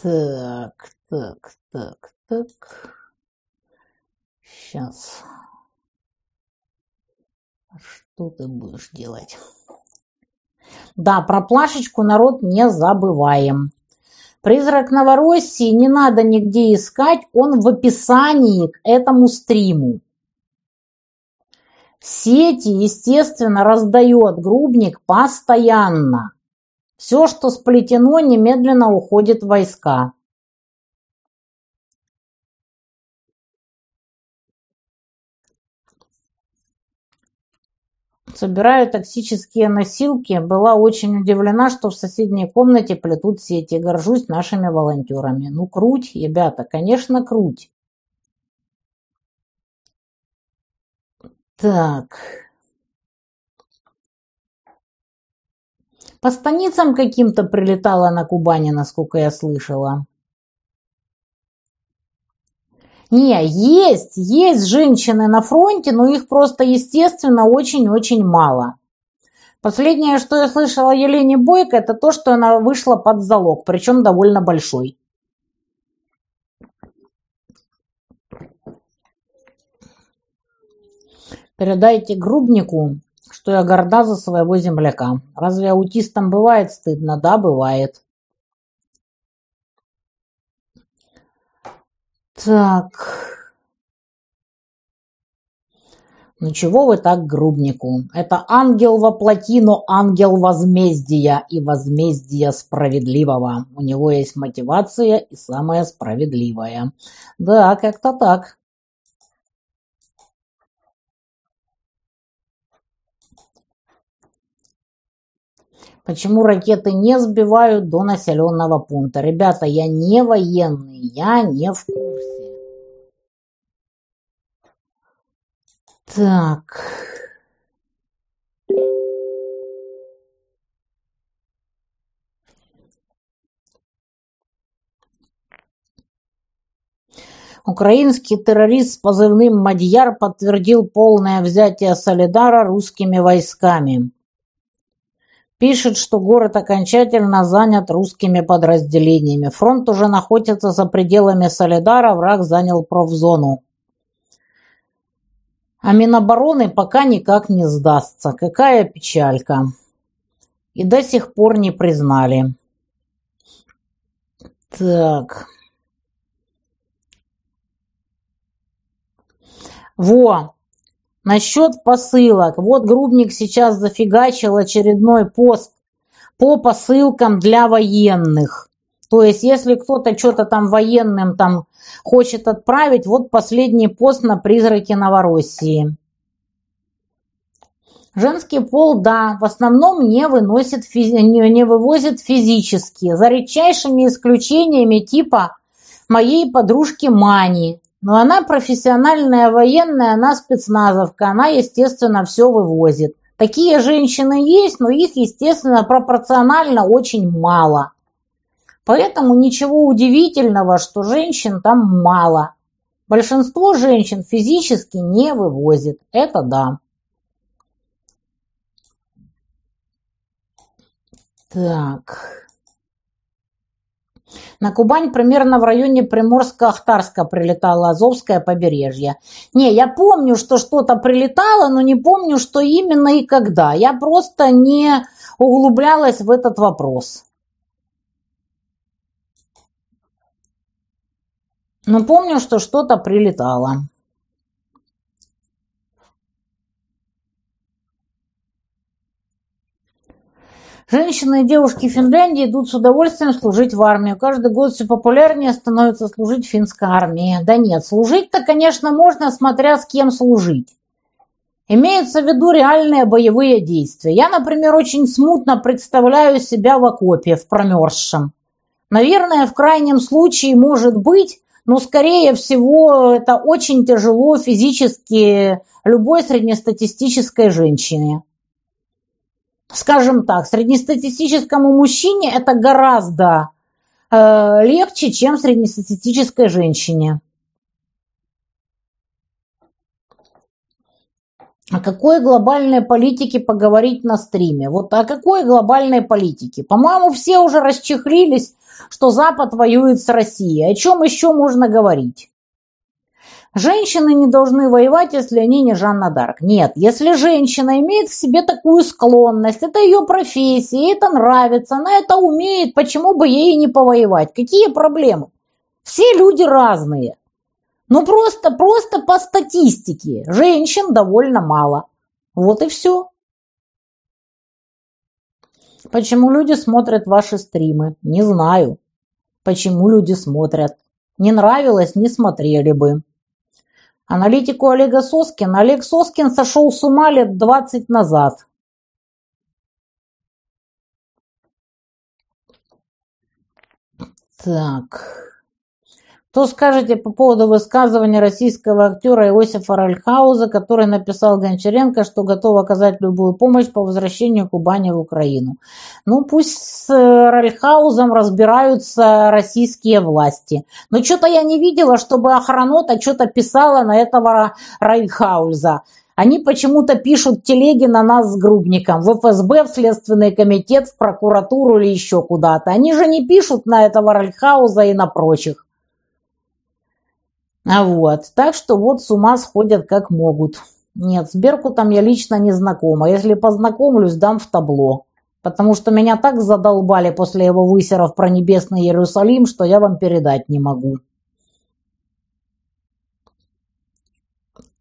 Так, так, так, так. Сейчас. Что ты будешь делать? Да, про плашечку народ не забываем. Призрак Новороссии не надо нигде искать, он в описании к этому стриму. Сети, естественно, раздает грубник постоянно. Все, что сплетено, немедленно уходит в войска. Собираю токсические носилки. Была очень удивлена, что в соседней комнате плетут сети. Горжусь нашими волонтерами. Ну, круть, ребята, конечно, круть. Так. По станицам каким-то прилетала на Кубани, насколько я слышала. Не, есть, есть женщины на фронте, но их просто, естественно, очень-очень мало. Последнее, что я слышала Елене Бойко, это то, что она вышла под залог, причем довольно большой. Передайте Грубнику, что я горда за своего земляка. Разве аутистам бывает стыдно? Да, бывает. Так. Ну чего вы так грубнику? Это ангел во плоти, но ангел возмездия и возмездия справедливого. У него есть мотивация и самая справедливая. Да, как-то так. Почему ракеты не сбивают до населенного пункта? Ребята, я не военный, я не в курсе. Так. Украинский террорист с позывным «Мадьяр» подтвердил полное взятие Солидара русскими войсками. Пишет, что город окончательно занят русскими подразделениями. Фронт уже находится за пределами Солидара, враг занял профзону. А Минобороны пока никак не сдастся. Какая печалька. И до сих пор не признали. Так. Во, насчет посылок. Вот Грубник сейчас зафигачил очередной пост по посылкам для военных. То есть, если кто-то что-то там военным там хочет отправить, вот последний пост на призраке Новороссии. Женский пол, да, в основном не, выносит, не, не вывозит физически, за редчайшими исключениями типа моей подружки Мани. Но она профессиональная военная, она спецназовка, она, естественно, все вывозит. Такие женщины есть, но их, естественно, пропорционально очень мало. Поэтому ничего удивительного, что женщин там мало. Большинство женщин физически не вывозит. Это да. Так. На Кубань примерно в районе Приморско-Ахтарска прилетало Азовское побережье. Не, я помню, что что-то прилетало, но не помню, что именно и когда. Я просто не углублялась в этот вопрос. Но помню, что что-то прилетало. Женщины и девушки Финляндии идут с удовольствием служить в армию. Каждый год все популярнее становится служить в финской армии. Да нет, служить-то, конечно, можно, смотря с кем служить. Имеются в виду реальные боевые действия. Я, например, очень смутно представляю себя в окопе, в промерзшем. Наверное, в крайнем случае, может быть, но, скорее всего, это очень тяжело физически любой среднестатистической женщине. Скажем так, среднестатистическому мужчине это гораздо э, легче, чем среднестатистической женщине. О какой глобальной политике поговорить на стриме? Вот о какой глобальной политике? По-моему, все уже расчехлились, что Запад воюет с Россией. О чем еще можно говорить? Женщины не должны воевать, если они не Жанна Дарк. Нет, если женщина имеет в себе такую склонность, это ее профессия, ей это нравится, она это умеет, почему бы ей не повоевать? Какие проблемы? Все люди разные. Ну просто, просто по статистике женщин довольно мало. Вот и все. Почему люди смотрят ваши стримы? Не знаю. Почему люди смотрят? Не нравилось, не смотрели бы. Аналитику Олега Соскина. Олег Соскин сошел с ума лет 20 назад. Так. Что скажете по поводу высказывания российского актера Иосифа Ральхауза, который написал Гончаренко, что готов оказать любую помощь по возвращению Кубани в Украину? Ну, пусть с э, Ральхаузом разбираются российские власти. Но что-то я не видела, чтобы охранота что-то писала на этого Ральхауза. Они почему-то пишут телеги на нас с Грубником, в ФСБ, в Следственный комитет, в прокуратуру или еще куда-то. Они же не пишут на этого Ральхауза и на прочих. А вот, так что вот с ума сходят как могут. Нет, с Беркутом я лично не знакома. Если познакомлюсь, дам в табло. Потому что меня так задолбали после его высеров про небесный Иерусалим, что я вам передать не могу.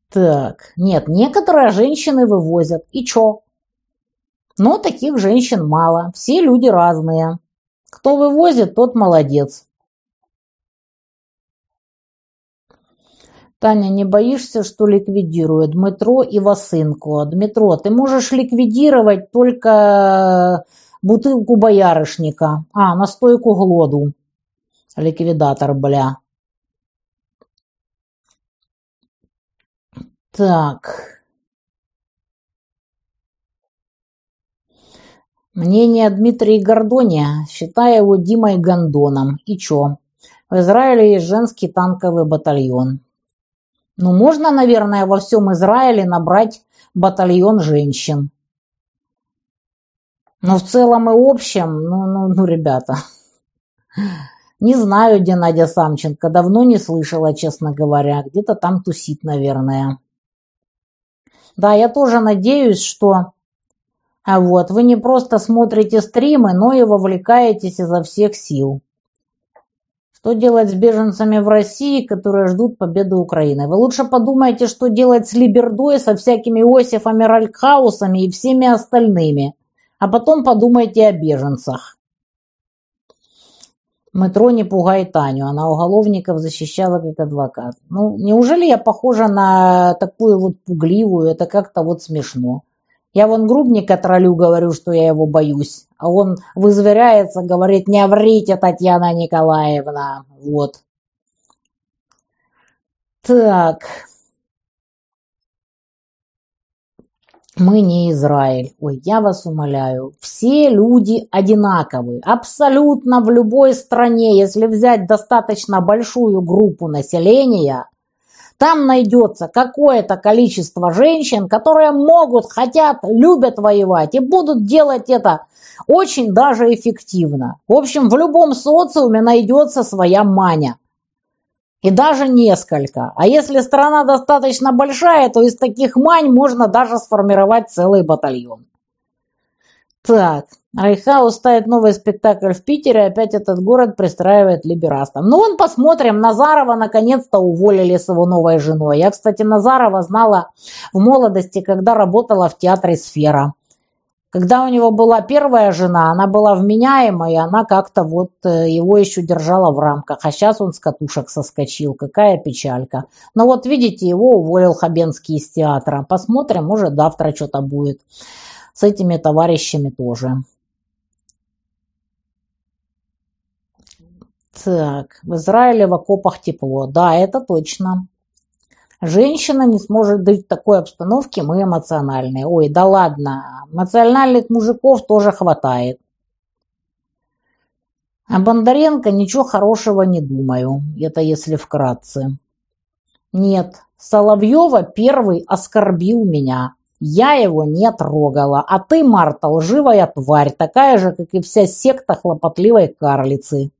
Так, нет, некоторые женщины вывозят. И чё? Но таких женщин мало. Все люди разные. Кто вывозит, тот молодец. Таня, не боишься, что ликвидируют Дмитро и Васынку? Дмитро, ты можешь ликвидировать только бутылку боярышника. А, настойку глоду. Ликвидатор, бля. Так. Мнение Дмитрия Гордония. Считаю его Димой Гондоном. И чё? В Израиле есть женский танковый батальон. Ну, можно, наверное, во всем Израиле набрать батальон женщин. Но в целом и общем, ну, ну, ну, ребята, не знаю, где Надя Самченко, давно не слышала, честно говоря, где-то там тусит, наверное. Да, я тоже надеюсь, что а вот, вы не просто смотрите стримы, но и вовлекаетесь изо всех сил. Что делать с беженцами в России, которые ждут победы Украины? Вы лучше подумайте, что делать с Либердой, со всякими Иосифами Ралькаусами и всеми остальными. А потом подумайте о беженцах. Метро не пугай Таню, она уголовников защищала как адвокат. Ну, неужели я похожа на такую вот пугливую? Это как-то вот смешно. Я вон грубника троллю, говорю, что я его боюсь. А он вызверяется, говорит, не врите, Татьяна Николаевна. Вот. Так. Мы не Израиль. Ой, я вас умоляю. Все люди одинаковы. Абсолютно в любой стране. Если взять достаточно большую группу населения, там найдется какое-то количество женщин, которые могут, хотят, любят воевать и будут делать это очень даже эффективно. В общем, в любом социуме найдется своя маня. И даже несколько. А если страна достаточно большая, то из таких мань можно даже сформировать целый батальон. Так, Райхельгауз ставит новый спектакль в Питере, опять этот город пристраивает либерастам. Ну, вон посмотрим, Назарова наконец-то уволили с его новой женой. Я, кстати, Назарова знала в молодости, когда работала в театре «Сфера». Когда у него была первая жена, она была вменяемая, и она как-то вот э, его еще держала в рамках. А сейчас он с катушек соскочил. Какая печалька. Но вот видите, его уволил Хабенский из театра. Посмотрим, может завтра что-то будет с этими товарищами тоже. Так, в Израиле в окопах тепло. Да, это точно. Женщина не сможет в такой обстановке, мы эмоциональные. Ой, да ладно, эмоциональных мужиков тоже хватает. А Бондаренко ничего хорошего не думаю, это если вкратце. Нет, Соловьева первый оскорбил меня. Я его не трогала, а ты, Марта, лживая тварь, такая же, как и вся секта хлопотливой карлицы.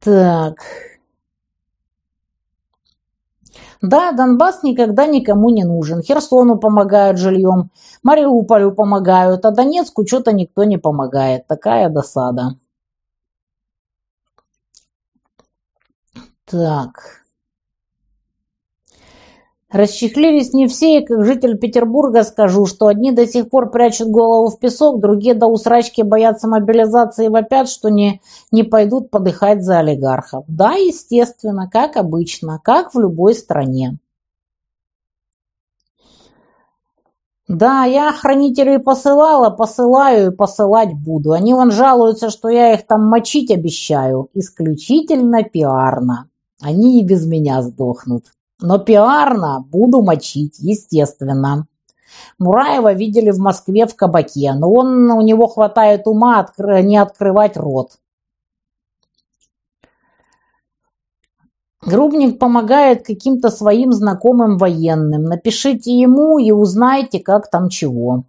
Так, да, Донбасс никогда никому не нужен. Херсону помогают жильем, Мариуполю помогают, а Донецку что-то никто не помогает. Такая досада. Так. Расчехлились не все, и как житель Петербурга скажу, что одни до сих пор прячут голову в песок, другие до усрачки боятся мобилизации и вопят, что не, не пойдут подыхать за олигархов. Да, естественно, как обычно, как в любой стране. Да, я хранителей посылала, посылаю и посылать буду. Они вон жалуются, что я их там мочить обещаю. Исключительно пиарно. Они и без меня сдохнут. Но пиарно буду мочить, естественно. Мураева видели в Москве в кабаке, но он, у него хватает ума откры, не открывать рот. Грубник помогает каким-то своим знакомым военным. Напишите ему и узнайте, как там чего.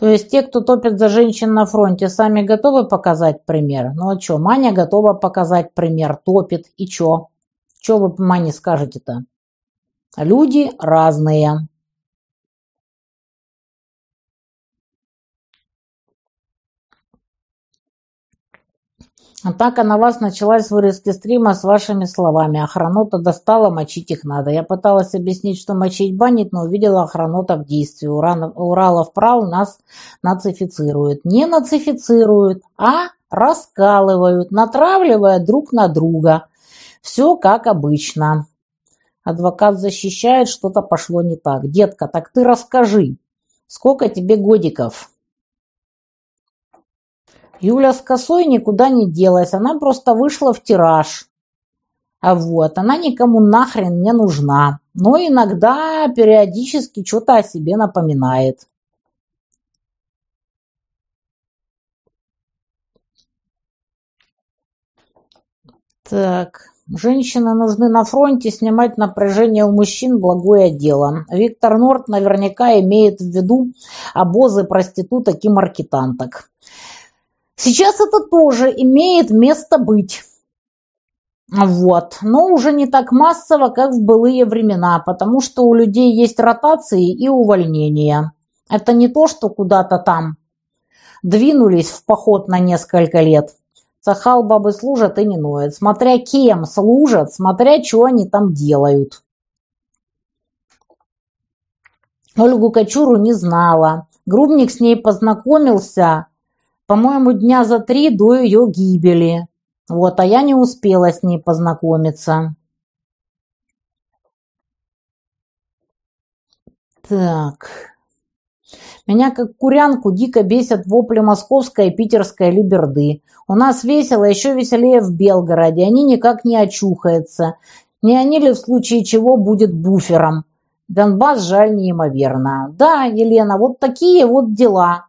То есть те, кто топит за женщин на фронте, сами готовы показать пример? Ну а что, Маня готова показать пример, топит, и что? Что вы Мане скажете-то? Люди разные. Атака на вас началась с вырезки стрима с вашими словами. Охранота достала, мочить их надо. Я пыталась объяснить, что мочить банит, но увидела охранота в действии. Уран, Уралов прав нас нацифицируют. Не нацифицируют, а раскалывают, натравливая друг на друга. Все как обычно. Адвокат защищает, что-то пошло не так. Детка, так ты расскажи, сколько тебе годиков? Юля с косой никуда не делась, она просто вышла в тираж. А вот, она никому нахрен не нужна, но иногда периодически что-то о себе напоминает. Так, женщины нужны на фронте, снимать напряжение у мужчин – благое дело. Виктор Норт наверняка имеет в виду обозы проституток и маркетанток. Сейчас это тоже имеет место быть. Вот. Но уже не так массово, как в былые времена, потому что у людей есть ротации и увольнения. Это не то, что куда-то там двинулись в поход на несколько лет. Сахал бабы служат и не ноют. Смотря кем служат, смотря что они там делают. Ольгу Кочуру не знала. Грубник с ней познакомился по-моему, дня за три до ее гибели. Вот, а я не успела с ней познакомиться. Так. Меня как курянку дико бесят вопли московской и питерской либерды. У нас весело, еще веселее в Белгороде. Они никак не очухаются. Не они ли в случае чего будет буфером? Донбасс жаль неимоверно. Да, Елена, вот такие вот дела.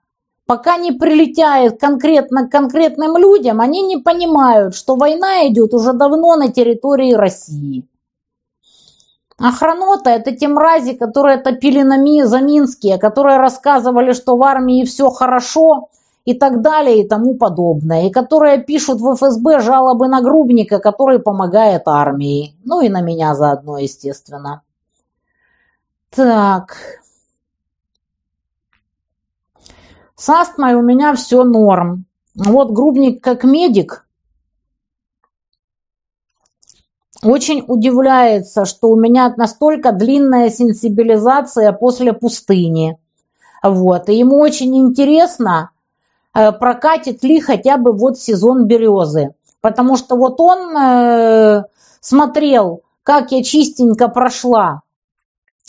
Пока не прилетает конкретно к конкретным людям, они не понимают, что война идет уже давно на территории России. Охранота – это те мрази, которые топили на Ми, за Минские, которые рассказывали, что в армии все хорошо и так далее и тому подобное, и которые пишут в ФСБ жалобы на Грубника, который помогает армии. Ну и на меня заодно, естественно. Так, С астмой у меня все норм. Вот грубник как медик очень удивляется, что у меня настолько длинная сенсибилизация после пустыни. Вот. И ему очень интересно, э, прокатит ли хотя бы вот сезон березы. Потому что вот он э, смотрел, как я чистенько прошла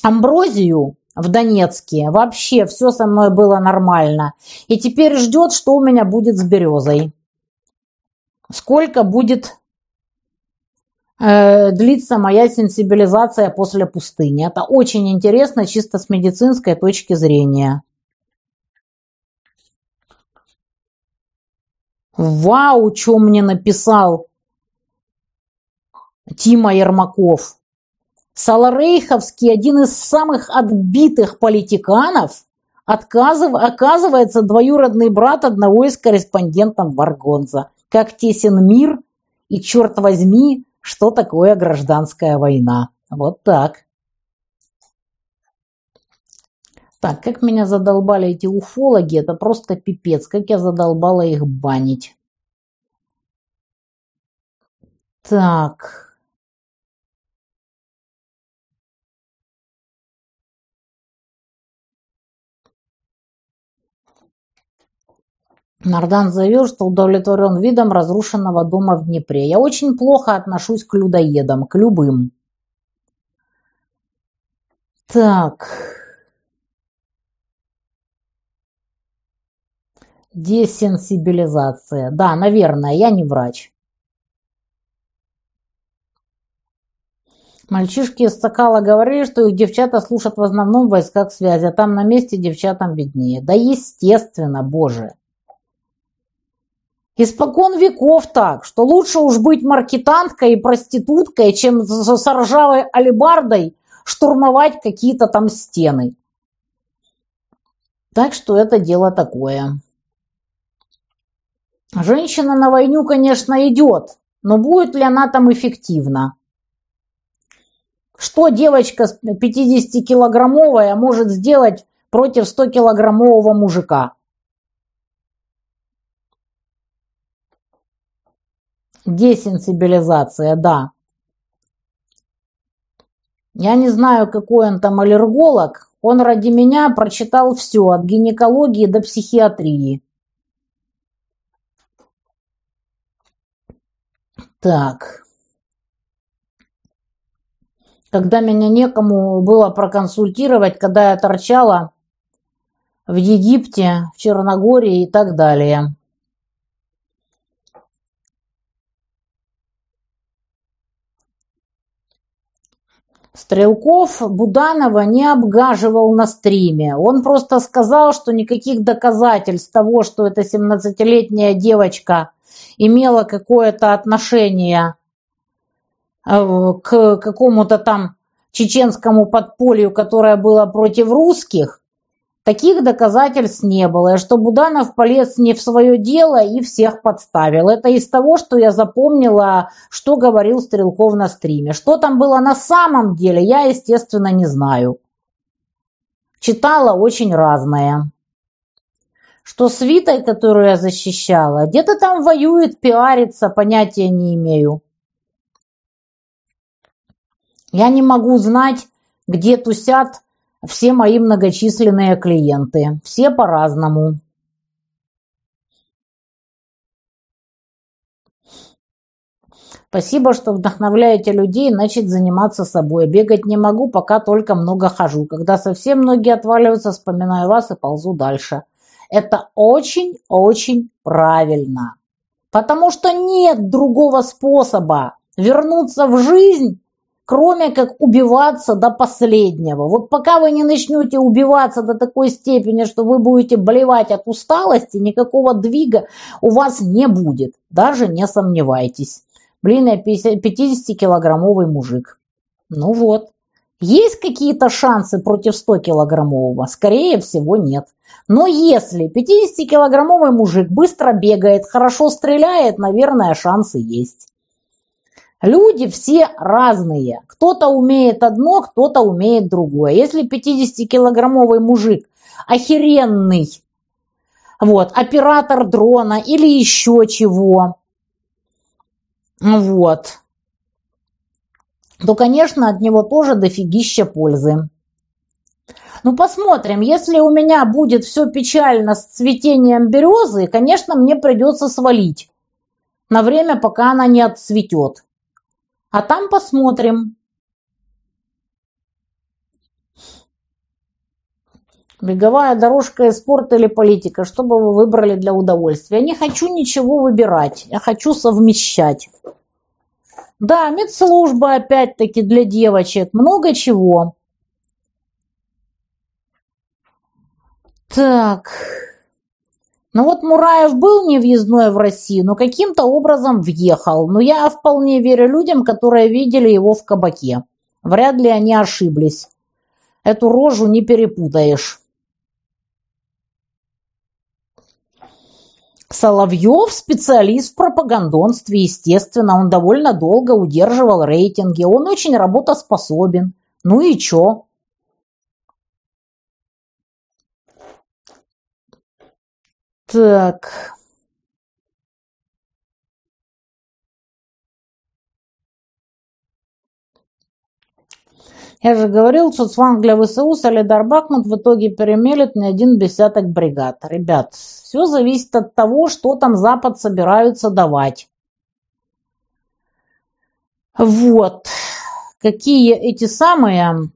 амброзию, в Донецке. Вообще все со мной было нормально. И теперь ждет, что у меня будет с березой. Сколько будет э, длиться моя сенсибилизация после пустыни. Это очень интересно чисто с медицинской точки зрения. Вау, что мне написал Тима Ермаков. Саларейховский, один из самых отбитых политиканов, отказыв, оказывается двоюродный брат одного из корреспондентов Варгонза. Как тесен мир и, черт возьми, что такое гражданская война. Вот так. Так, как меня задолбали эти уфологи, это просто пипец. Как я задолбала их банить. Так. Нардан заявил, что удовлетворен видом разрушенного дома в Днепре. Я очень плохо отношусь к людоедам, к любым. Так. Десенсибилизация. Да, наверное, я не врач. Мальчишки из Сокала говорили, что их девчата слушают в основном в войсках связи, а там на месте девчатам виднее. Да естественно, боже. Испокон веков так, что лучше уж быть маркетанткой и проституткой, чем с ржавой алебардой штурмовать какие-то там стены. Так что это дело такое. Женщина на войну, конечно, идет, но будет ли она там эффективна? Что девочка 50-килограммовая может сделать против 100-килограммового мужика? Десенсибилизация, да. Я не знаю, какой он там аллерголог. Он ради меня прочитал все, от гинекологии до психиатрии. Так. Когда меня некому было проконсультировать, когда я торчала в Египте, в Черногории и так далее. Стрелков Буданова не обгаживал на стриме. Он просто сказал, что никаких доказательств того, что эта 17-летняя девочка имела какое-то отношение э, к какому-то там чеченскому подполью, которое было против русских, Таких доказательств не было, и что Буданов полез не в свое дело и всех подставил. Это из того, что я запомнила, что говорил Стрелков на стриме. Что там было на самом деле, я, естественно, не знаю. Читала очень разное. Что с Витой, которую я защищала, где-то там воюет, пиарится, понятия не имею. Я не могу знать, где тусят все мои многочисленные клиенты. Все по-разному. Спасибо, что вдохновляете людей начать заниматься собой. Бегать не могу, пока только много хожу. Когда совсем ноги отваливаются, вспоминаю вас и ползу дальше. Это очень-очень правильно. Потому что нет другого способа вернуться в жизнь, кроме как убиваться до последнего. Вот пока вы не начнете убиваться до такой степени, что вы будете болевать от усталости, никакого двига у вас не будет. Даже не сомневайтесь. Блин, я 50-килограммовый мужик. Ну вот. Есть какие-то шансы против 100-килограммового? Скорее всего, нет. Но если 50-килограммовый мужик быстро бегает, хорошо стреляет, наверное, шансы есть. Люди все разные. Кто-то умеет одно, кто-то умеет другое. Если 50-килограммовый мужик охеренный, вот, оператор дрона или еще чего, вот, то, конечно, от него тоже дофигища пользы. Ну, посмотрим. Если у меня будет все печально с цветением березы, конечно, мне придется свалить на время, пока она не отцветет. А там посмотрим. Беговая дорожка, спорт или политика, что бы вы выбрали для удовольствия? Я не хочу ничего выбирать, я хочу совмещать. Да, медслужба опять-таки для девочек, много чего. Так, ну вот Мураев был невъездной в Россию, но каким-то образом въехал. Но я вполне верю людям, которые видели его в кабаке. Вряд ли они ошиблись. Эту рожу не перепутаешь. Соловьев – специалист в пропагандонстве, естественно. Он довольно долго удерживал рейтинги. Он очень работоспособен. Ну и чё? Так. Я же говорил, что Цванг для ВСУ, Солидар Бахмут в итоге перемелет не один десяток бригад. Ребят, все зависит от того, что там Запад собираются давать. Вот. Какие эти самые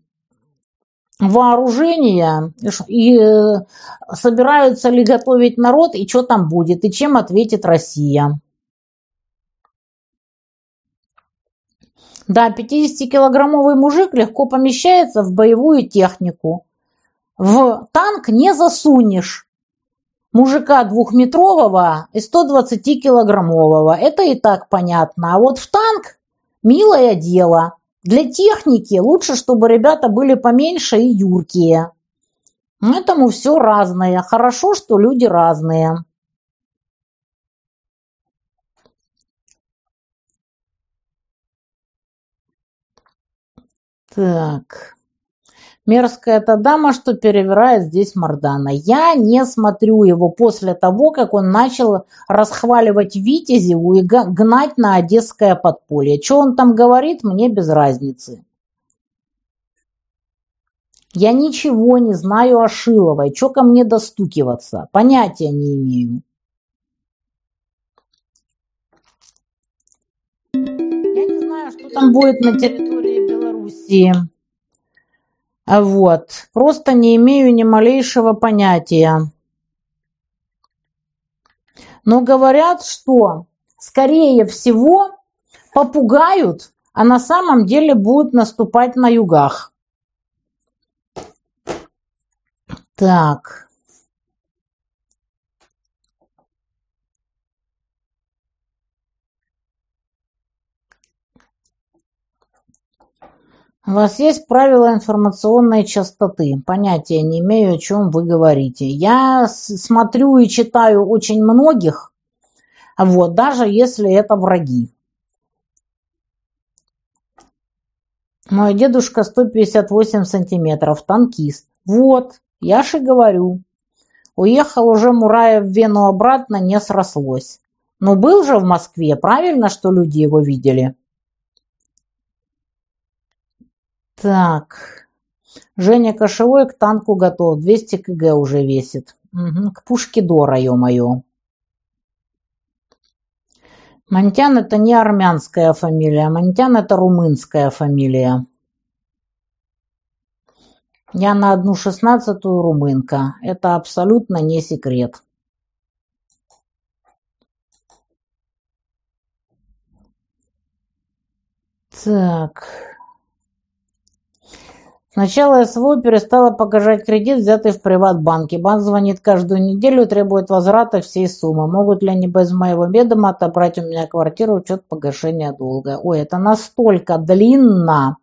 вооружения и э, собираются ли готовить народ и что там будет и чем ответит Россия. Да, 50-килограммовый мужик легко помещается в боевую технику. В танк не засунешь. мужика двухметрового и 120-килограммового. Это и так понятно. А вот в танк – милое дело. Для техники лучше, чтобы ребята были поменьше и юркие. Этому все разное. Хорошо, что люди разные. Так. Мерзкая эта дама, что перевирает здесь Мордана. Я не смотрю его после того, как он начал расхваливать Витязеву и гнать на одесское подполье. Что он там говорит, мне без разницы. Я ничего не знаю о Шиловой. Что ко мне достукиваться? Понятия не имею. Я не знаю, что там будет на территории Белоруссии. А вот. Просто не имею ни малейшего понятия. Но говорят, что скорее всего попугают, а на самом деле будут наступать на югах. Так. У вас есть правила информационной частоты. Понятия не имею, о чем вы говорите. Я смотрю и читаю очень многих, вот, даже если это враги. Мой дедушка 158 сантиметров, танкист. Вот, я же говорю. Уехал уже Мураев в Вену обратно, не срослось. Но был же в Москве, правильно, что люди его видели? Так. Женя Кошевой к танку готов. 200 кг уже весит. Угу. К пушке Дора, ё-моё. Монтян это не армянская фамилия. Монтян это румынская фамилия. Я на одну шестнадцатую румынка. Это абсолютно не секрет. Так. Сначала СВО перестала погашать кредит, взятый в приватбанке. Банк звонит каждую неделю требует возврата всей суммы. Могут ли они без моего ведома отобрать у меня квартиру в учет погашения долга? Ой, это настолько длинно,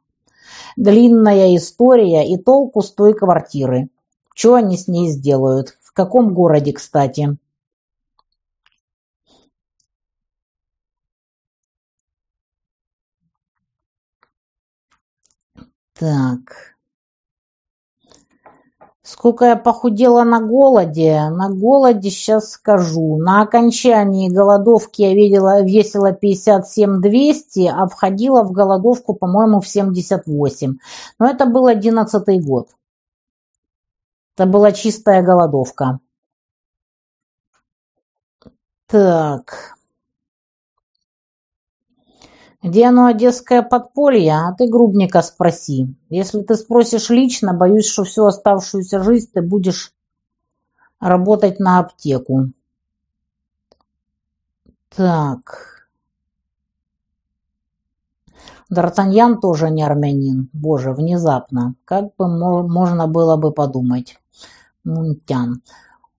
длинная история и толку с той квартиры. Что они с ней сделают? В каком городе, кстати? Так. Сколько я похудела на голоде? На голоде сейчас скажу. На окончании голодовки я видела, весила 57 200, а входила в голодовку, по-моему, в 78. Но это был 11 год. Это была чистая голодовка. Так. Где оно одесское подполье, а ты грубника спроси. Если ты спросишь лично, боюсь, что всю оставшуюся жизнь ты будешь работать на аптеку. Так. Д'Артаньян тоже не армянин. Боже, внезапно. Как бы можно было бы подумать. Мунтян.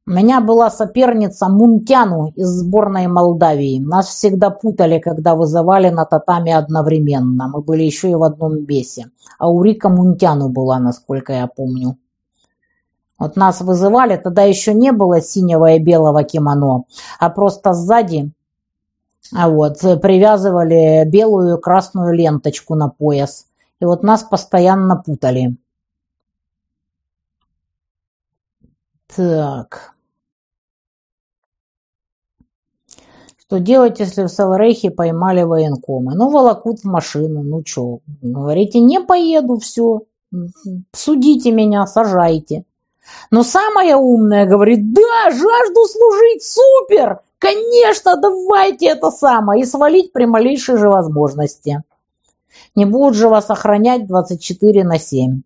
У меня была соперница Мунтяну из сборной Молдавии. Нас всегда путали, когда вызывали на татами одновременно. Мы были еще и в одном бесе. А у Рика Мунтяну была, насколько я помню. Вот нас вызывали, тогда еще не было синего и белого кимоно, а просто сзади а вот, привязывали белую и красную ленточку на пояс. И вот нас постоянно путали. Так. Что делать, если в Саларейхе поймали военкомы? Ну, волокут в машину, ну что? Говорите, не поеду, все. Судите меня, сажайте. Но самая умная говорит, да, жажду служить, супер! Конечно, давайте это самое. И свалить при малейшей же возможности. Не будут же вас охранять 24 на 7.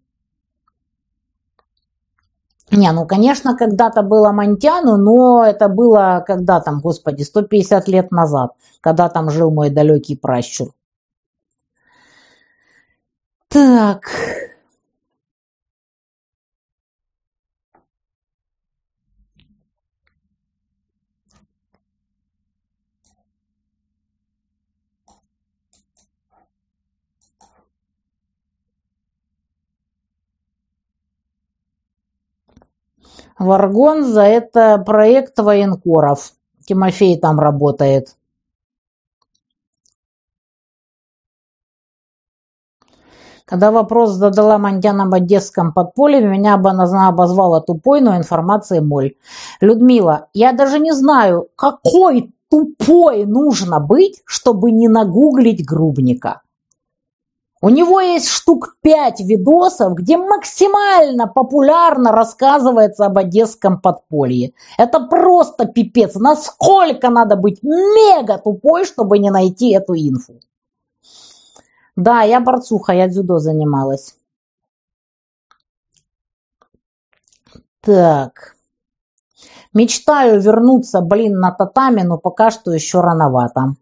Не, ну, конечно, когда-то было Монтяну, но это было, когда там, господи, 150 лет назад, когда там жил мой далекий пращур. Так. Варгонза – это проект военкоров. Тимофей там работает. Когда вопрос задала Мандян об одесском подполье, меня бы она обозвала тупой, но информации моль. Людмила, я даже не знаю, какой тупой нужно быть, чтобы не нагуглить Грубника. У него есть штук пять видосов, где максимально популярно рассказывается об одесском подполье. Это просто пипец. Насколько надо быть мега тупой, чтобы не найти эту инфу. Да, я борцуха, я дзюдо занималась. Так. Мечтаю вернуться, блин, на татами, но пока что еще рановато.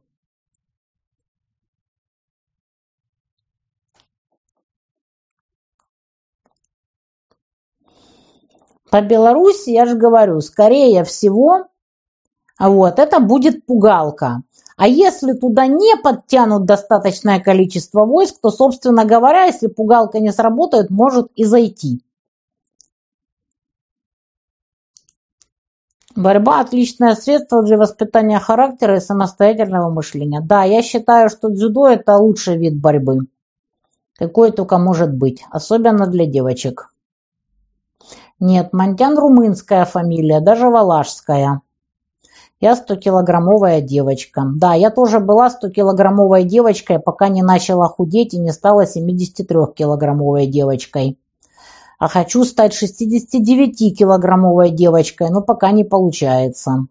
По Беларуси, я же говорю, скорее всего, вот, это будет пугалка. А если туда не подтянут достаточное количество войск, то, собственно говоря, если пугалка не сработает, может и зайти. Борьба – отличное средство для воспитания характера и самостоятельного мышления. Да, я считаю, что дзюдо – это лучший вид борьбы. Какой только может быть, особенно для девочек. Нет, Мантян румынская фамилия, даже валашская. Я 100-килограммовая девочка. Да, я тоже была 100-килограммовой девочкой, пока не начала худеть и не стала 73-килограммовой девочкой. А хочу стать 69-килограммовой девочкой, но пока не получается.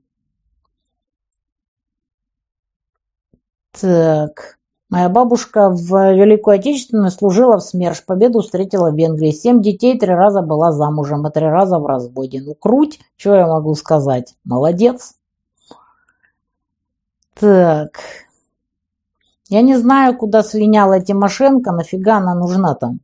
Так. Моя бабушка в Великую Отечественную служила в СМЕРШ, победу встретила в Венгрии. Семь детей, три раза была замужем, а три раза в разводе. Ну, круть, что я могу сказать? Молодец. Так. Я не знаю, куда слиняла Тимошенко, нафига она нужна там.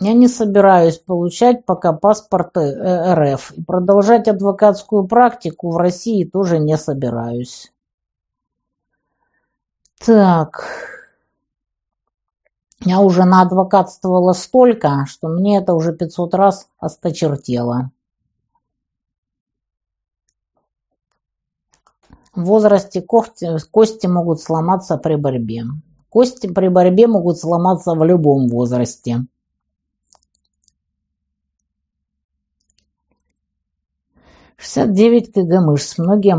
Я не собираюсь получать пока паспорт э, РФ. И продолжать адвокатскую практику в России тоже не собираюсь. Так. Я уже наадвокатствовала столько, что мне это уже 500 раз осточертело. В возрасте кости, кости могут сломаться при борьбе. Кости при борьбе могут сломаться в любом возрасте. 69 кг мышц. Многие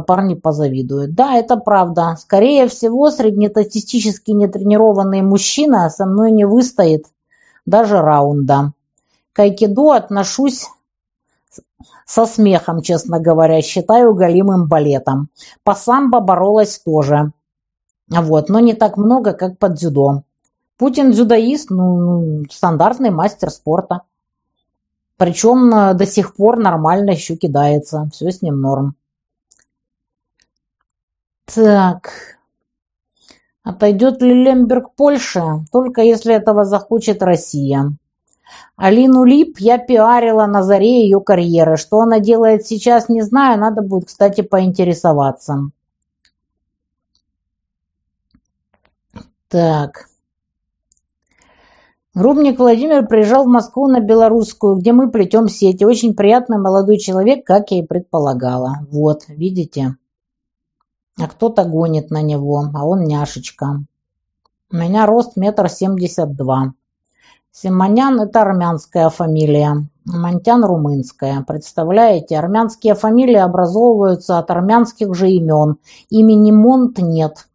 парни позавидуют. Да, это правда. Скорее всего, среднестатистически нетренированный мужчина со мной не выстоит даже раунда. К айкидо отношусь со смехом, честно говоря. Считаю голимым балетом. По самбо боролась тоже. Вот, но не так много, как под дзюдо. Путин дзюдоист, ну, ну стандартный мастер спорта. Причем э, до сих пор нормально еще кидается. Все с ним норм. Так. Отойдет ли Лемберг Польше? Только если этого захочет Россия. Алину Лип я пиарила на заре ее карьеры. Что она делает сейчас, не знаю. Надо будет, кстати, поинтересоваться. Так. Грубник Владимир приезжал в Москву на Белорусскую, где мы плетем сети. Очень приятный молодой человек, как я и предполагала. Вот, видите? А кто-то гонит на него, а он няшечка. У меня рост метр семьдесят два. Симонян – это армянская фамилия, Монтян – румынская. Представляете, армянские фамилии образовываются от армянских же имен. Имени Монт нет.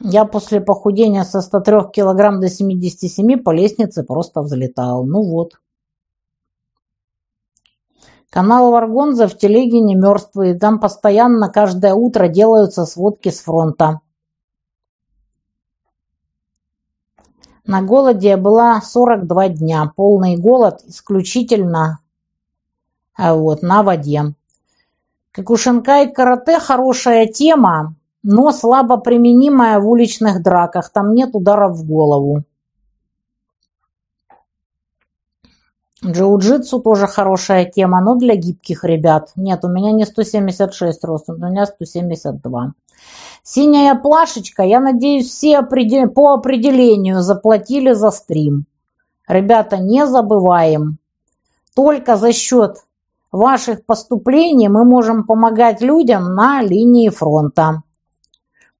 Я после похудения со 103 килограмм до 77 по лестнице просто взлетал. Ну вот. Канал Варгонза в телеге не мертвый. Там постоянно каждое утро делаются сводки с фронта. На голоде я была 42 дня. Полный голод исключительно а вот, на воде. Кокушенкай карате хорошая тема но слабо применимая в уличных драках. Там нет ударов в голову. Джиу-джитсу тоже хорошая тема, но для гибких ребят. Нет, у меня не 176 рост, у меня 172. Синяя плашечка, я надеюсь, все по определению заплатили за стрим. Ребята, не забываем. Только за счет ваших поступлений мы можем помогать людям на линии фронта.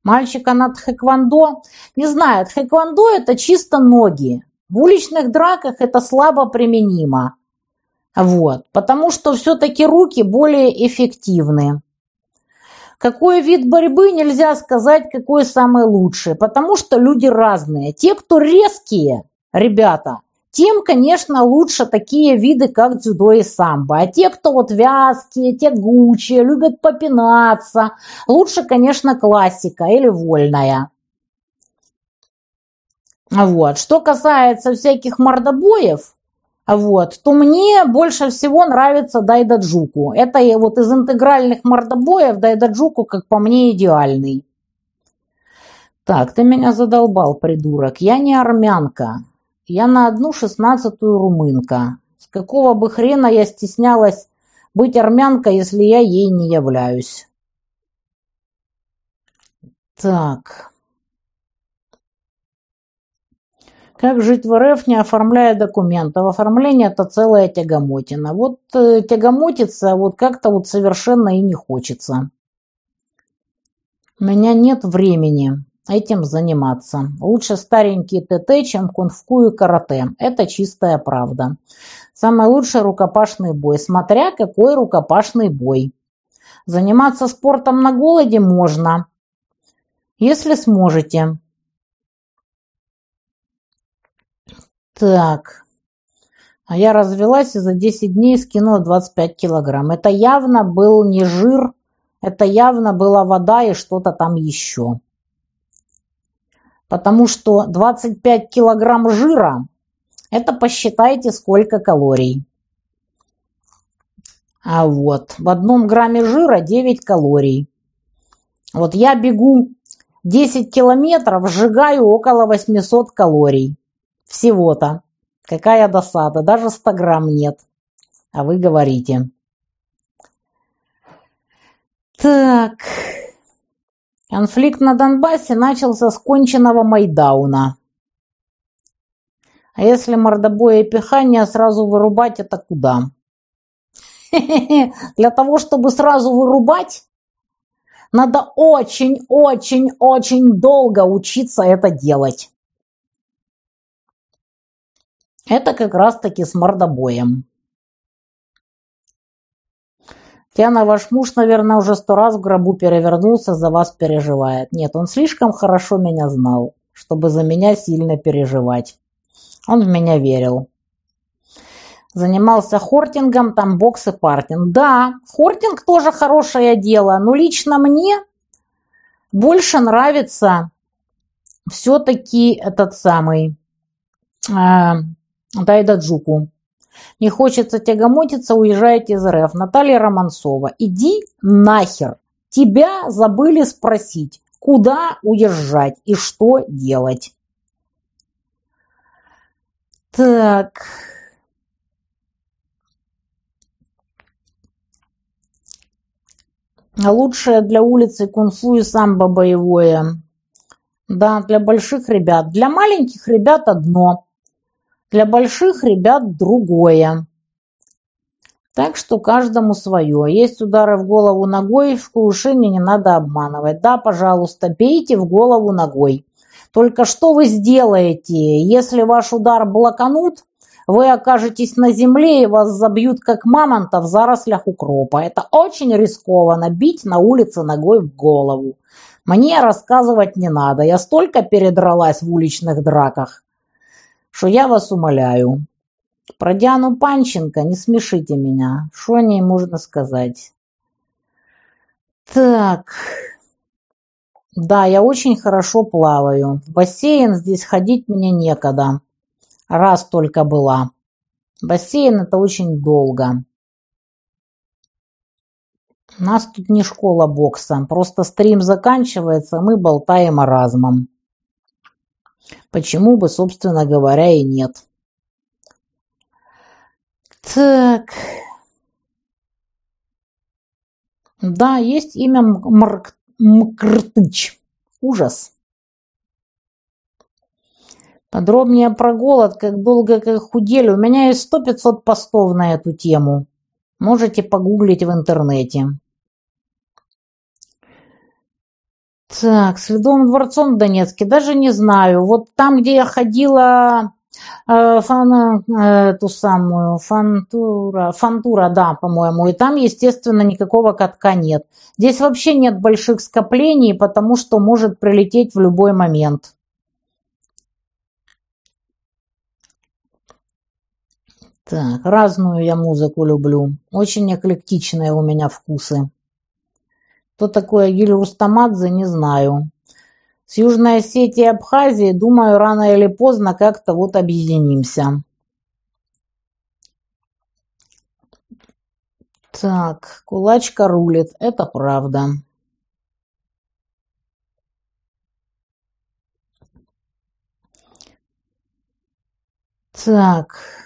Мальчика на тхэквондо? Не знаю, тхэквондо это чисто ноги. В уличных драках это слабо применимо. Вот, потому что все-таки руки более эффективны. Какой вид борьбы нельзя сказать, какой самый лучший, потому что люди разные. Те, кто резкие, ребята, тем, конечно, лучше такие виды, как дзюдо и самбо. А те, кто вот вязкие, тягучие, любят попинаться, лучше, конечно, классика или вольная. Вот. Что касается всяких мордобоев, вот, то мне больше всего нравится Дайдаджуку. Это вот из интегральных мордобоев Дайдаджуку, как по мне, идеальный. Так, ты меня задолбал, придурок. Я не армянка. Я на одну шестнадцатую румынка. С какого бы хрена я стеснялась быть армянкой, если я ей не являюсь? Так. Как жить в РФ, не оформляя документов? Оформление – это целая тягомотина. Вот э, тягомотиться вот как-то вот совершенно и не хочется. У меня нет времени этим заниматься. Лучше старенький ТТ, чем кунг-фу и карате. Это чистая правда. Самый лучший рукопашный бой, смотря какой рукопашный бой. Заниматься спортом на голоде можно, если сможете. Так. А я развелась и за 10 дней скинула 25 килограмм. Это явно был не жир, это явно была вода и что-то там еще. Потому что 25 килограмм жира, это посчитайте сколько калорий. А вот в одном грамме жира 9 калорий. Вот я бегу 10 километров, сжигаю около 800 калорий. Всего-то. Какая досада. Даже 100 грамм нет. А вы говорите. Так. Конфликт на Донбассе начался с конченного Майдауна. А если мордобоя и пихание сразу вырубать, это куда? Для того, чтобы сразу вырубать, надо очень-очень-очень долго учиться это делать. Это как раз-таки с мордобоем. Тяна, ваш муж, наверное, уже сто раз в гробу перевернулся, за вас переживает. Нет, он слишком хорошо меня знал, чтобы за меня сильно переживать. Он в меня верил. Занимался хортингом, там бокс и партинг. Да, хортинг тоже хорошее дело, но лично мне больше нравится все-таки этот самый э, Дайдаджуку. Не хочется тягомотиться, уезжайте из РФ. Наталья Романцова. Иди нахер. Тебя забыли спросить, куда уезжать и что делать. Так. Лучшее для улицы кунг-фу и самбо боевое. Да, для больших ребят. Для маленьких ребят одно. Для больших ребят другое. Так что каждому свое. Есть удары в голову ногой, в кувшине не надо обманывать. Да, пожалуйста, бейте в голову ногой. Только что вы сделаете, если ваш удар блоканут, вы окажетесь на земле и вас забьют как мамонта в зарослях укропа. Это очень рискованно бить на улице ногой в голову. Мне рассказывать не надо, я столько передралась в уличных драках что я вас умоляю. Про Диану Панченко не смешите меня. Что о ней можно сказать? Так. Да, я очень хорошо плаваю. В бассейн здесь ходить мне некогда. Раз только была. Бассейн это очень долго. У нас тут не школа бокса. Просто стрим заканчивается, мы болтаем о размом. Почему бы, собственно говоря, и нет. Так. Да, есть имя Мрк... Мкртыч. Ужас. Подробнее про голод, как долго как худели. У меня есть сто пятьсот постов на эту тему. Можете погуглить в интернете. Так, с Ледовым дворцом в Донецке даже не знаю. Вот там, где я ходила э, фан, э, ту самую фантура, фантура, да, по-моему, и там, естественно, никакого катка нет. Здесь вообще нет больших скоплений, потому что может прилететь в любой момент. Так, разную я музыку люблю. Очень эклектичные у меня вкусы. Кто такой Агиль Рустамадзе, не знаю. С Южной Осетией и Абхазией, думаю, рано или поздно как-то вот объединимся. Так, кулачка рулит, это правда. Так.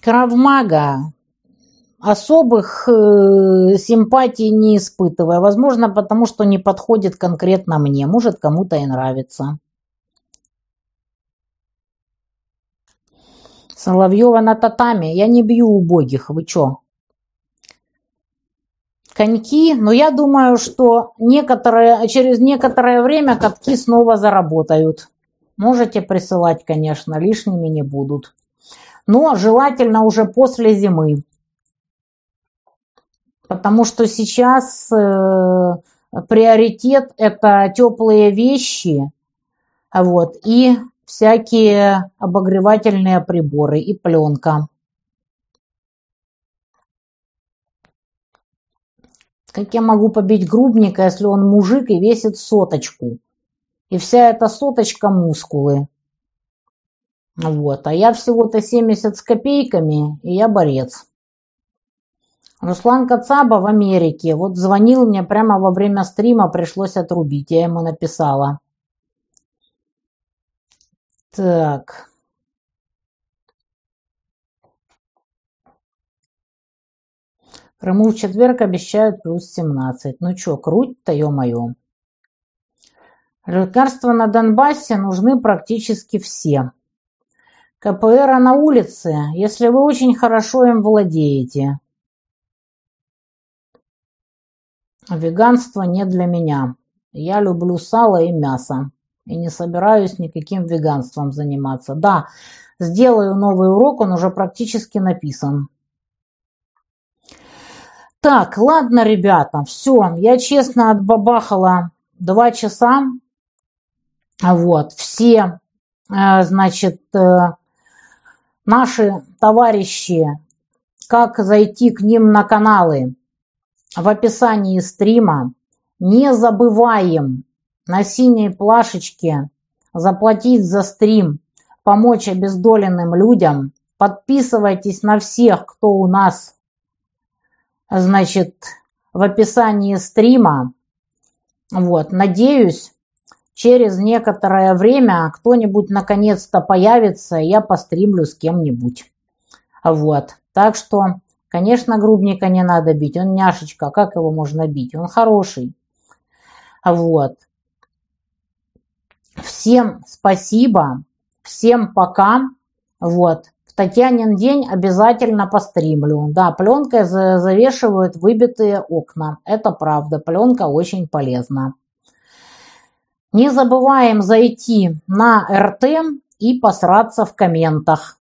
Кравмага особых э, симпатий не испытываю. Возможно, потому что не подходит конкретно мне. Может, кому-то и нравится. Соловьева на татами. Я не бью убогих. Вы чё? Коньки. Но я думаю, что некоторые, через некоторое время катки снова заработают. Можете присылать, конечно, лишними не будут но желательно уже после зимы. Потому что сейчас э, приоритет это теплые вещи, вот, и всякие обогревательные приборы и пленка. Как я могу побить грубника, если он мужик и весит соточку? И вся эта соточка мускулы. Вот. А я всего-то 70 с копейками, и я борец. Руслан Кацаба в Америке. Вот звонил мне прямо во время стрима, пришлось отрубить. Я ему написала. Так. Крыму в четверг обещают плюс 17. Ну чё, круть-то, ё-моё. Лекарства на Донбассе нужны практически все. КПР на улице, если вы очень хорошо им владеете. Веганство не для меня. Я люблю сало и мясо. И не собираюсь никаким веганством заниматься. Да, сделаю новый урок, он уже практически написан. Так, ладно, ребята, все. Я честно отбабахала два часа. Вот, все, э, значит, э, наши товарищи, как зайти к ним на каналы в описании стрима. Не забываем на синей плашечке заплатить за стрим, помочь обездоленным людям. Подписывайтесь на всех, кто у нас, значит, в описании стрима. Вот, надеюсь, через некоторое время кто-нибудь наконец-то появится, и я постримлю с кем-нибудь. Вот. Так что, конечно, грубника не надо бить. Он няшечка, как его можно бить? Он хороший. Вот. Всем спасибо, всем пока. Вот. В Татьянин день обязательно постримлю. Да, пленкой завешивают выбитые окна. Это правда, пленка очень полезна. Не забываем зайти на РТ и посраться в комментах.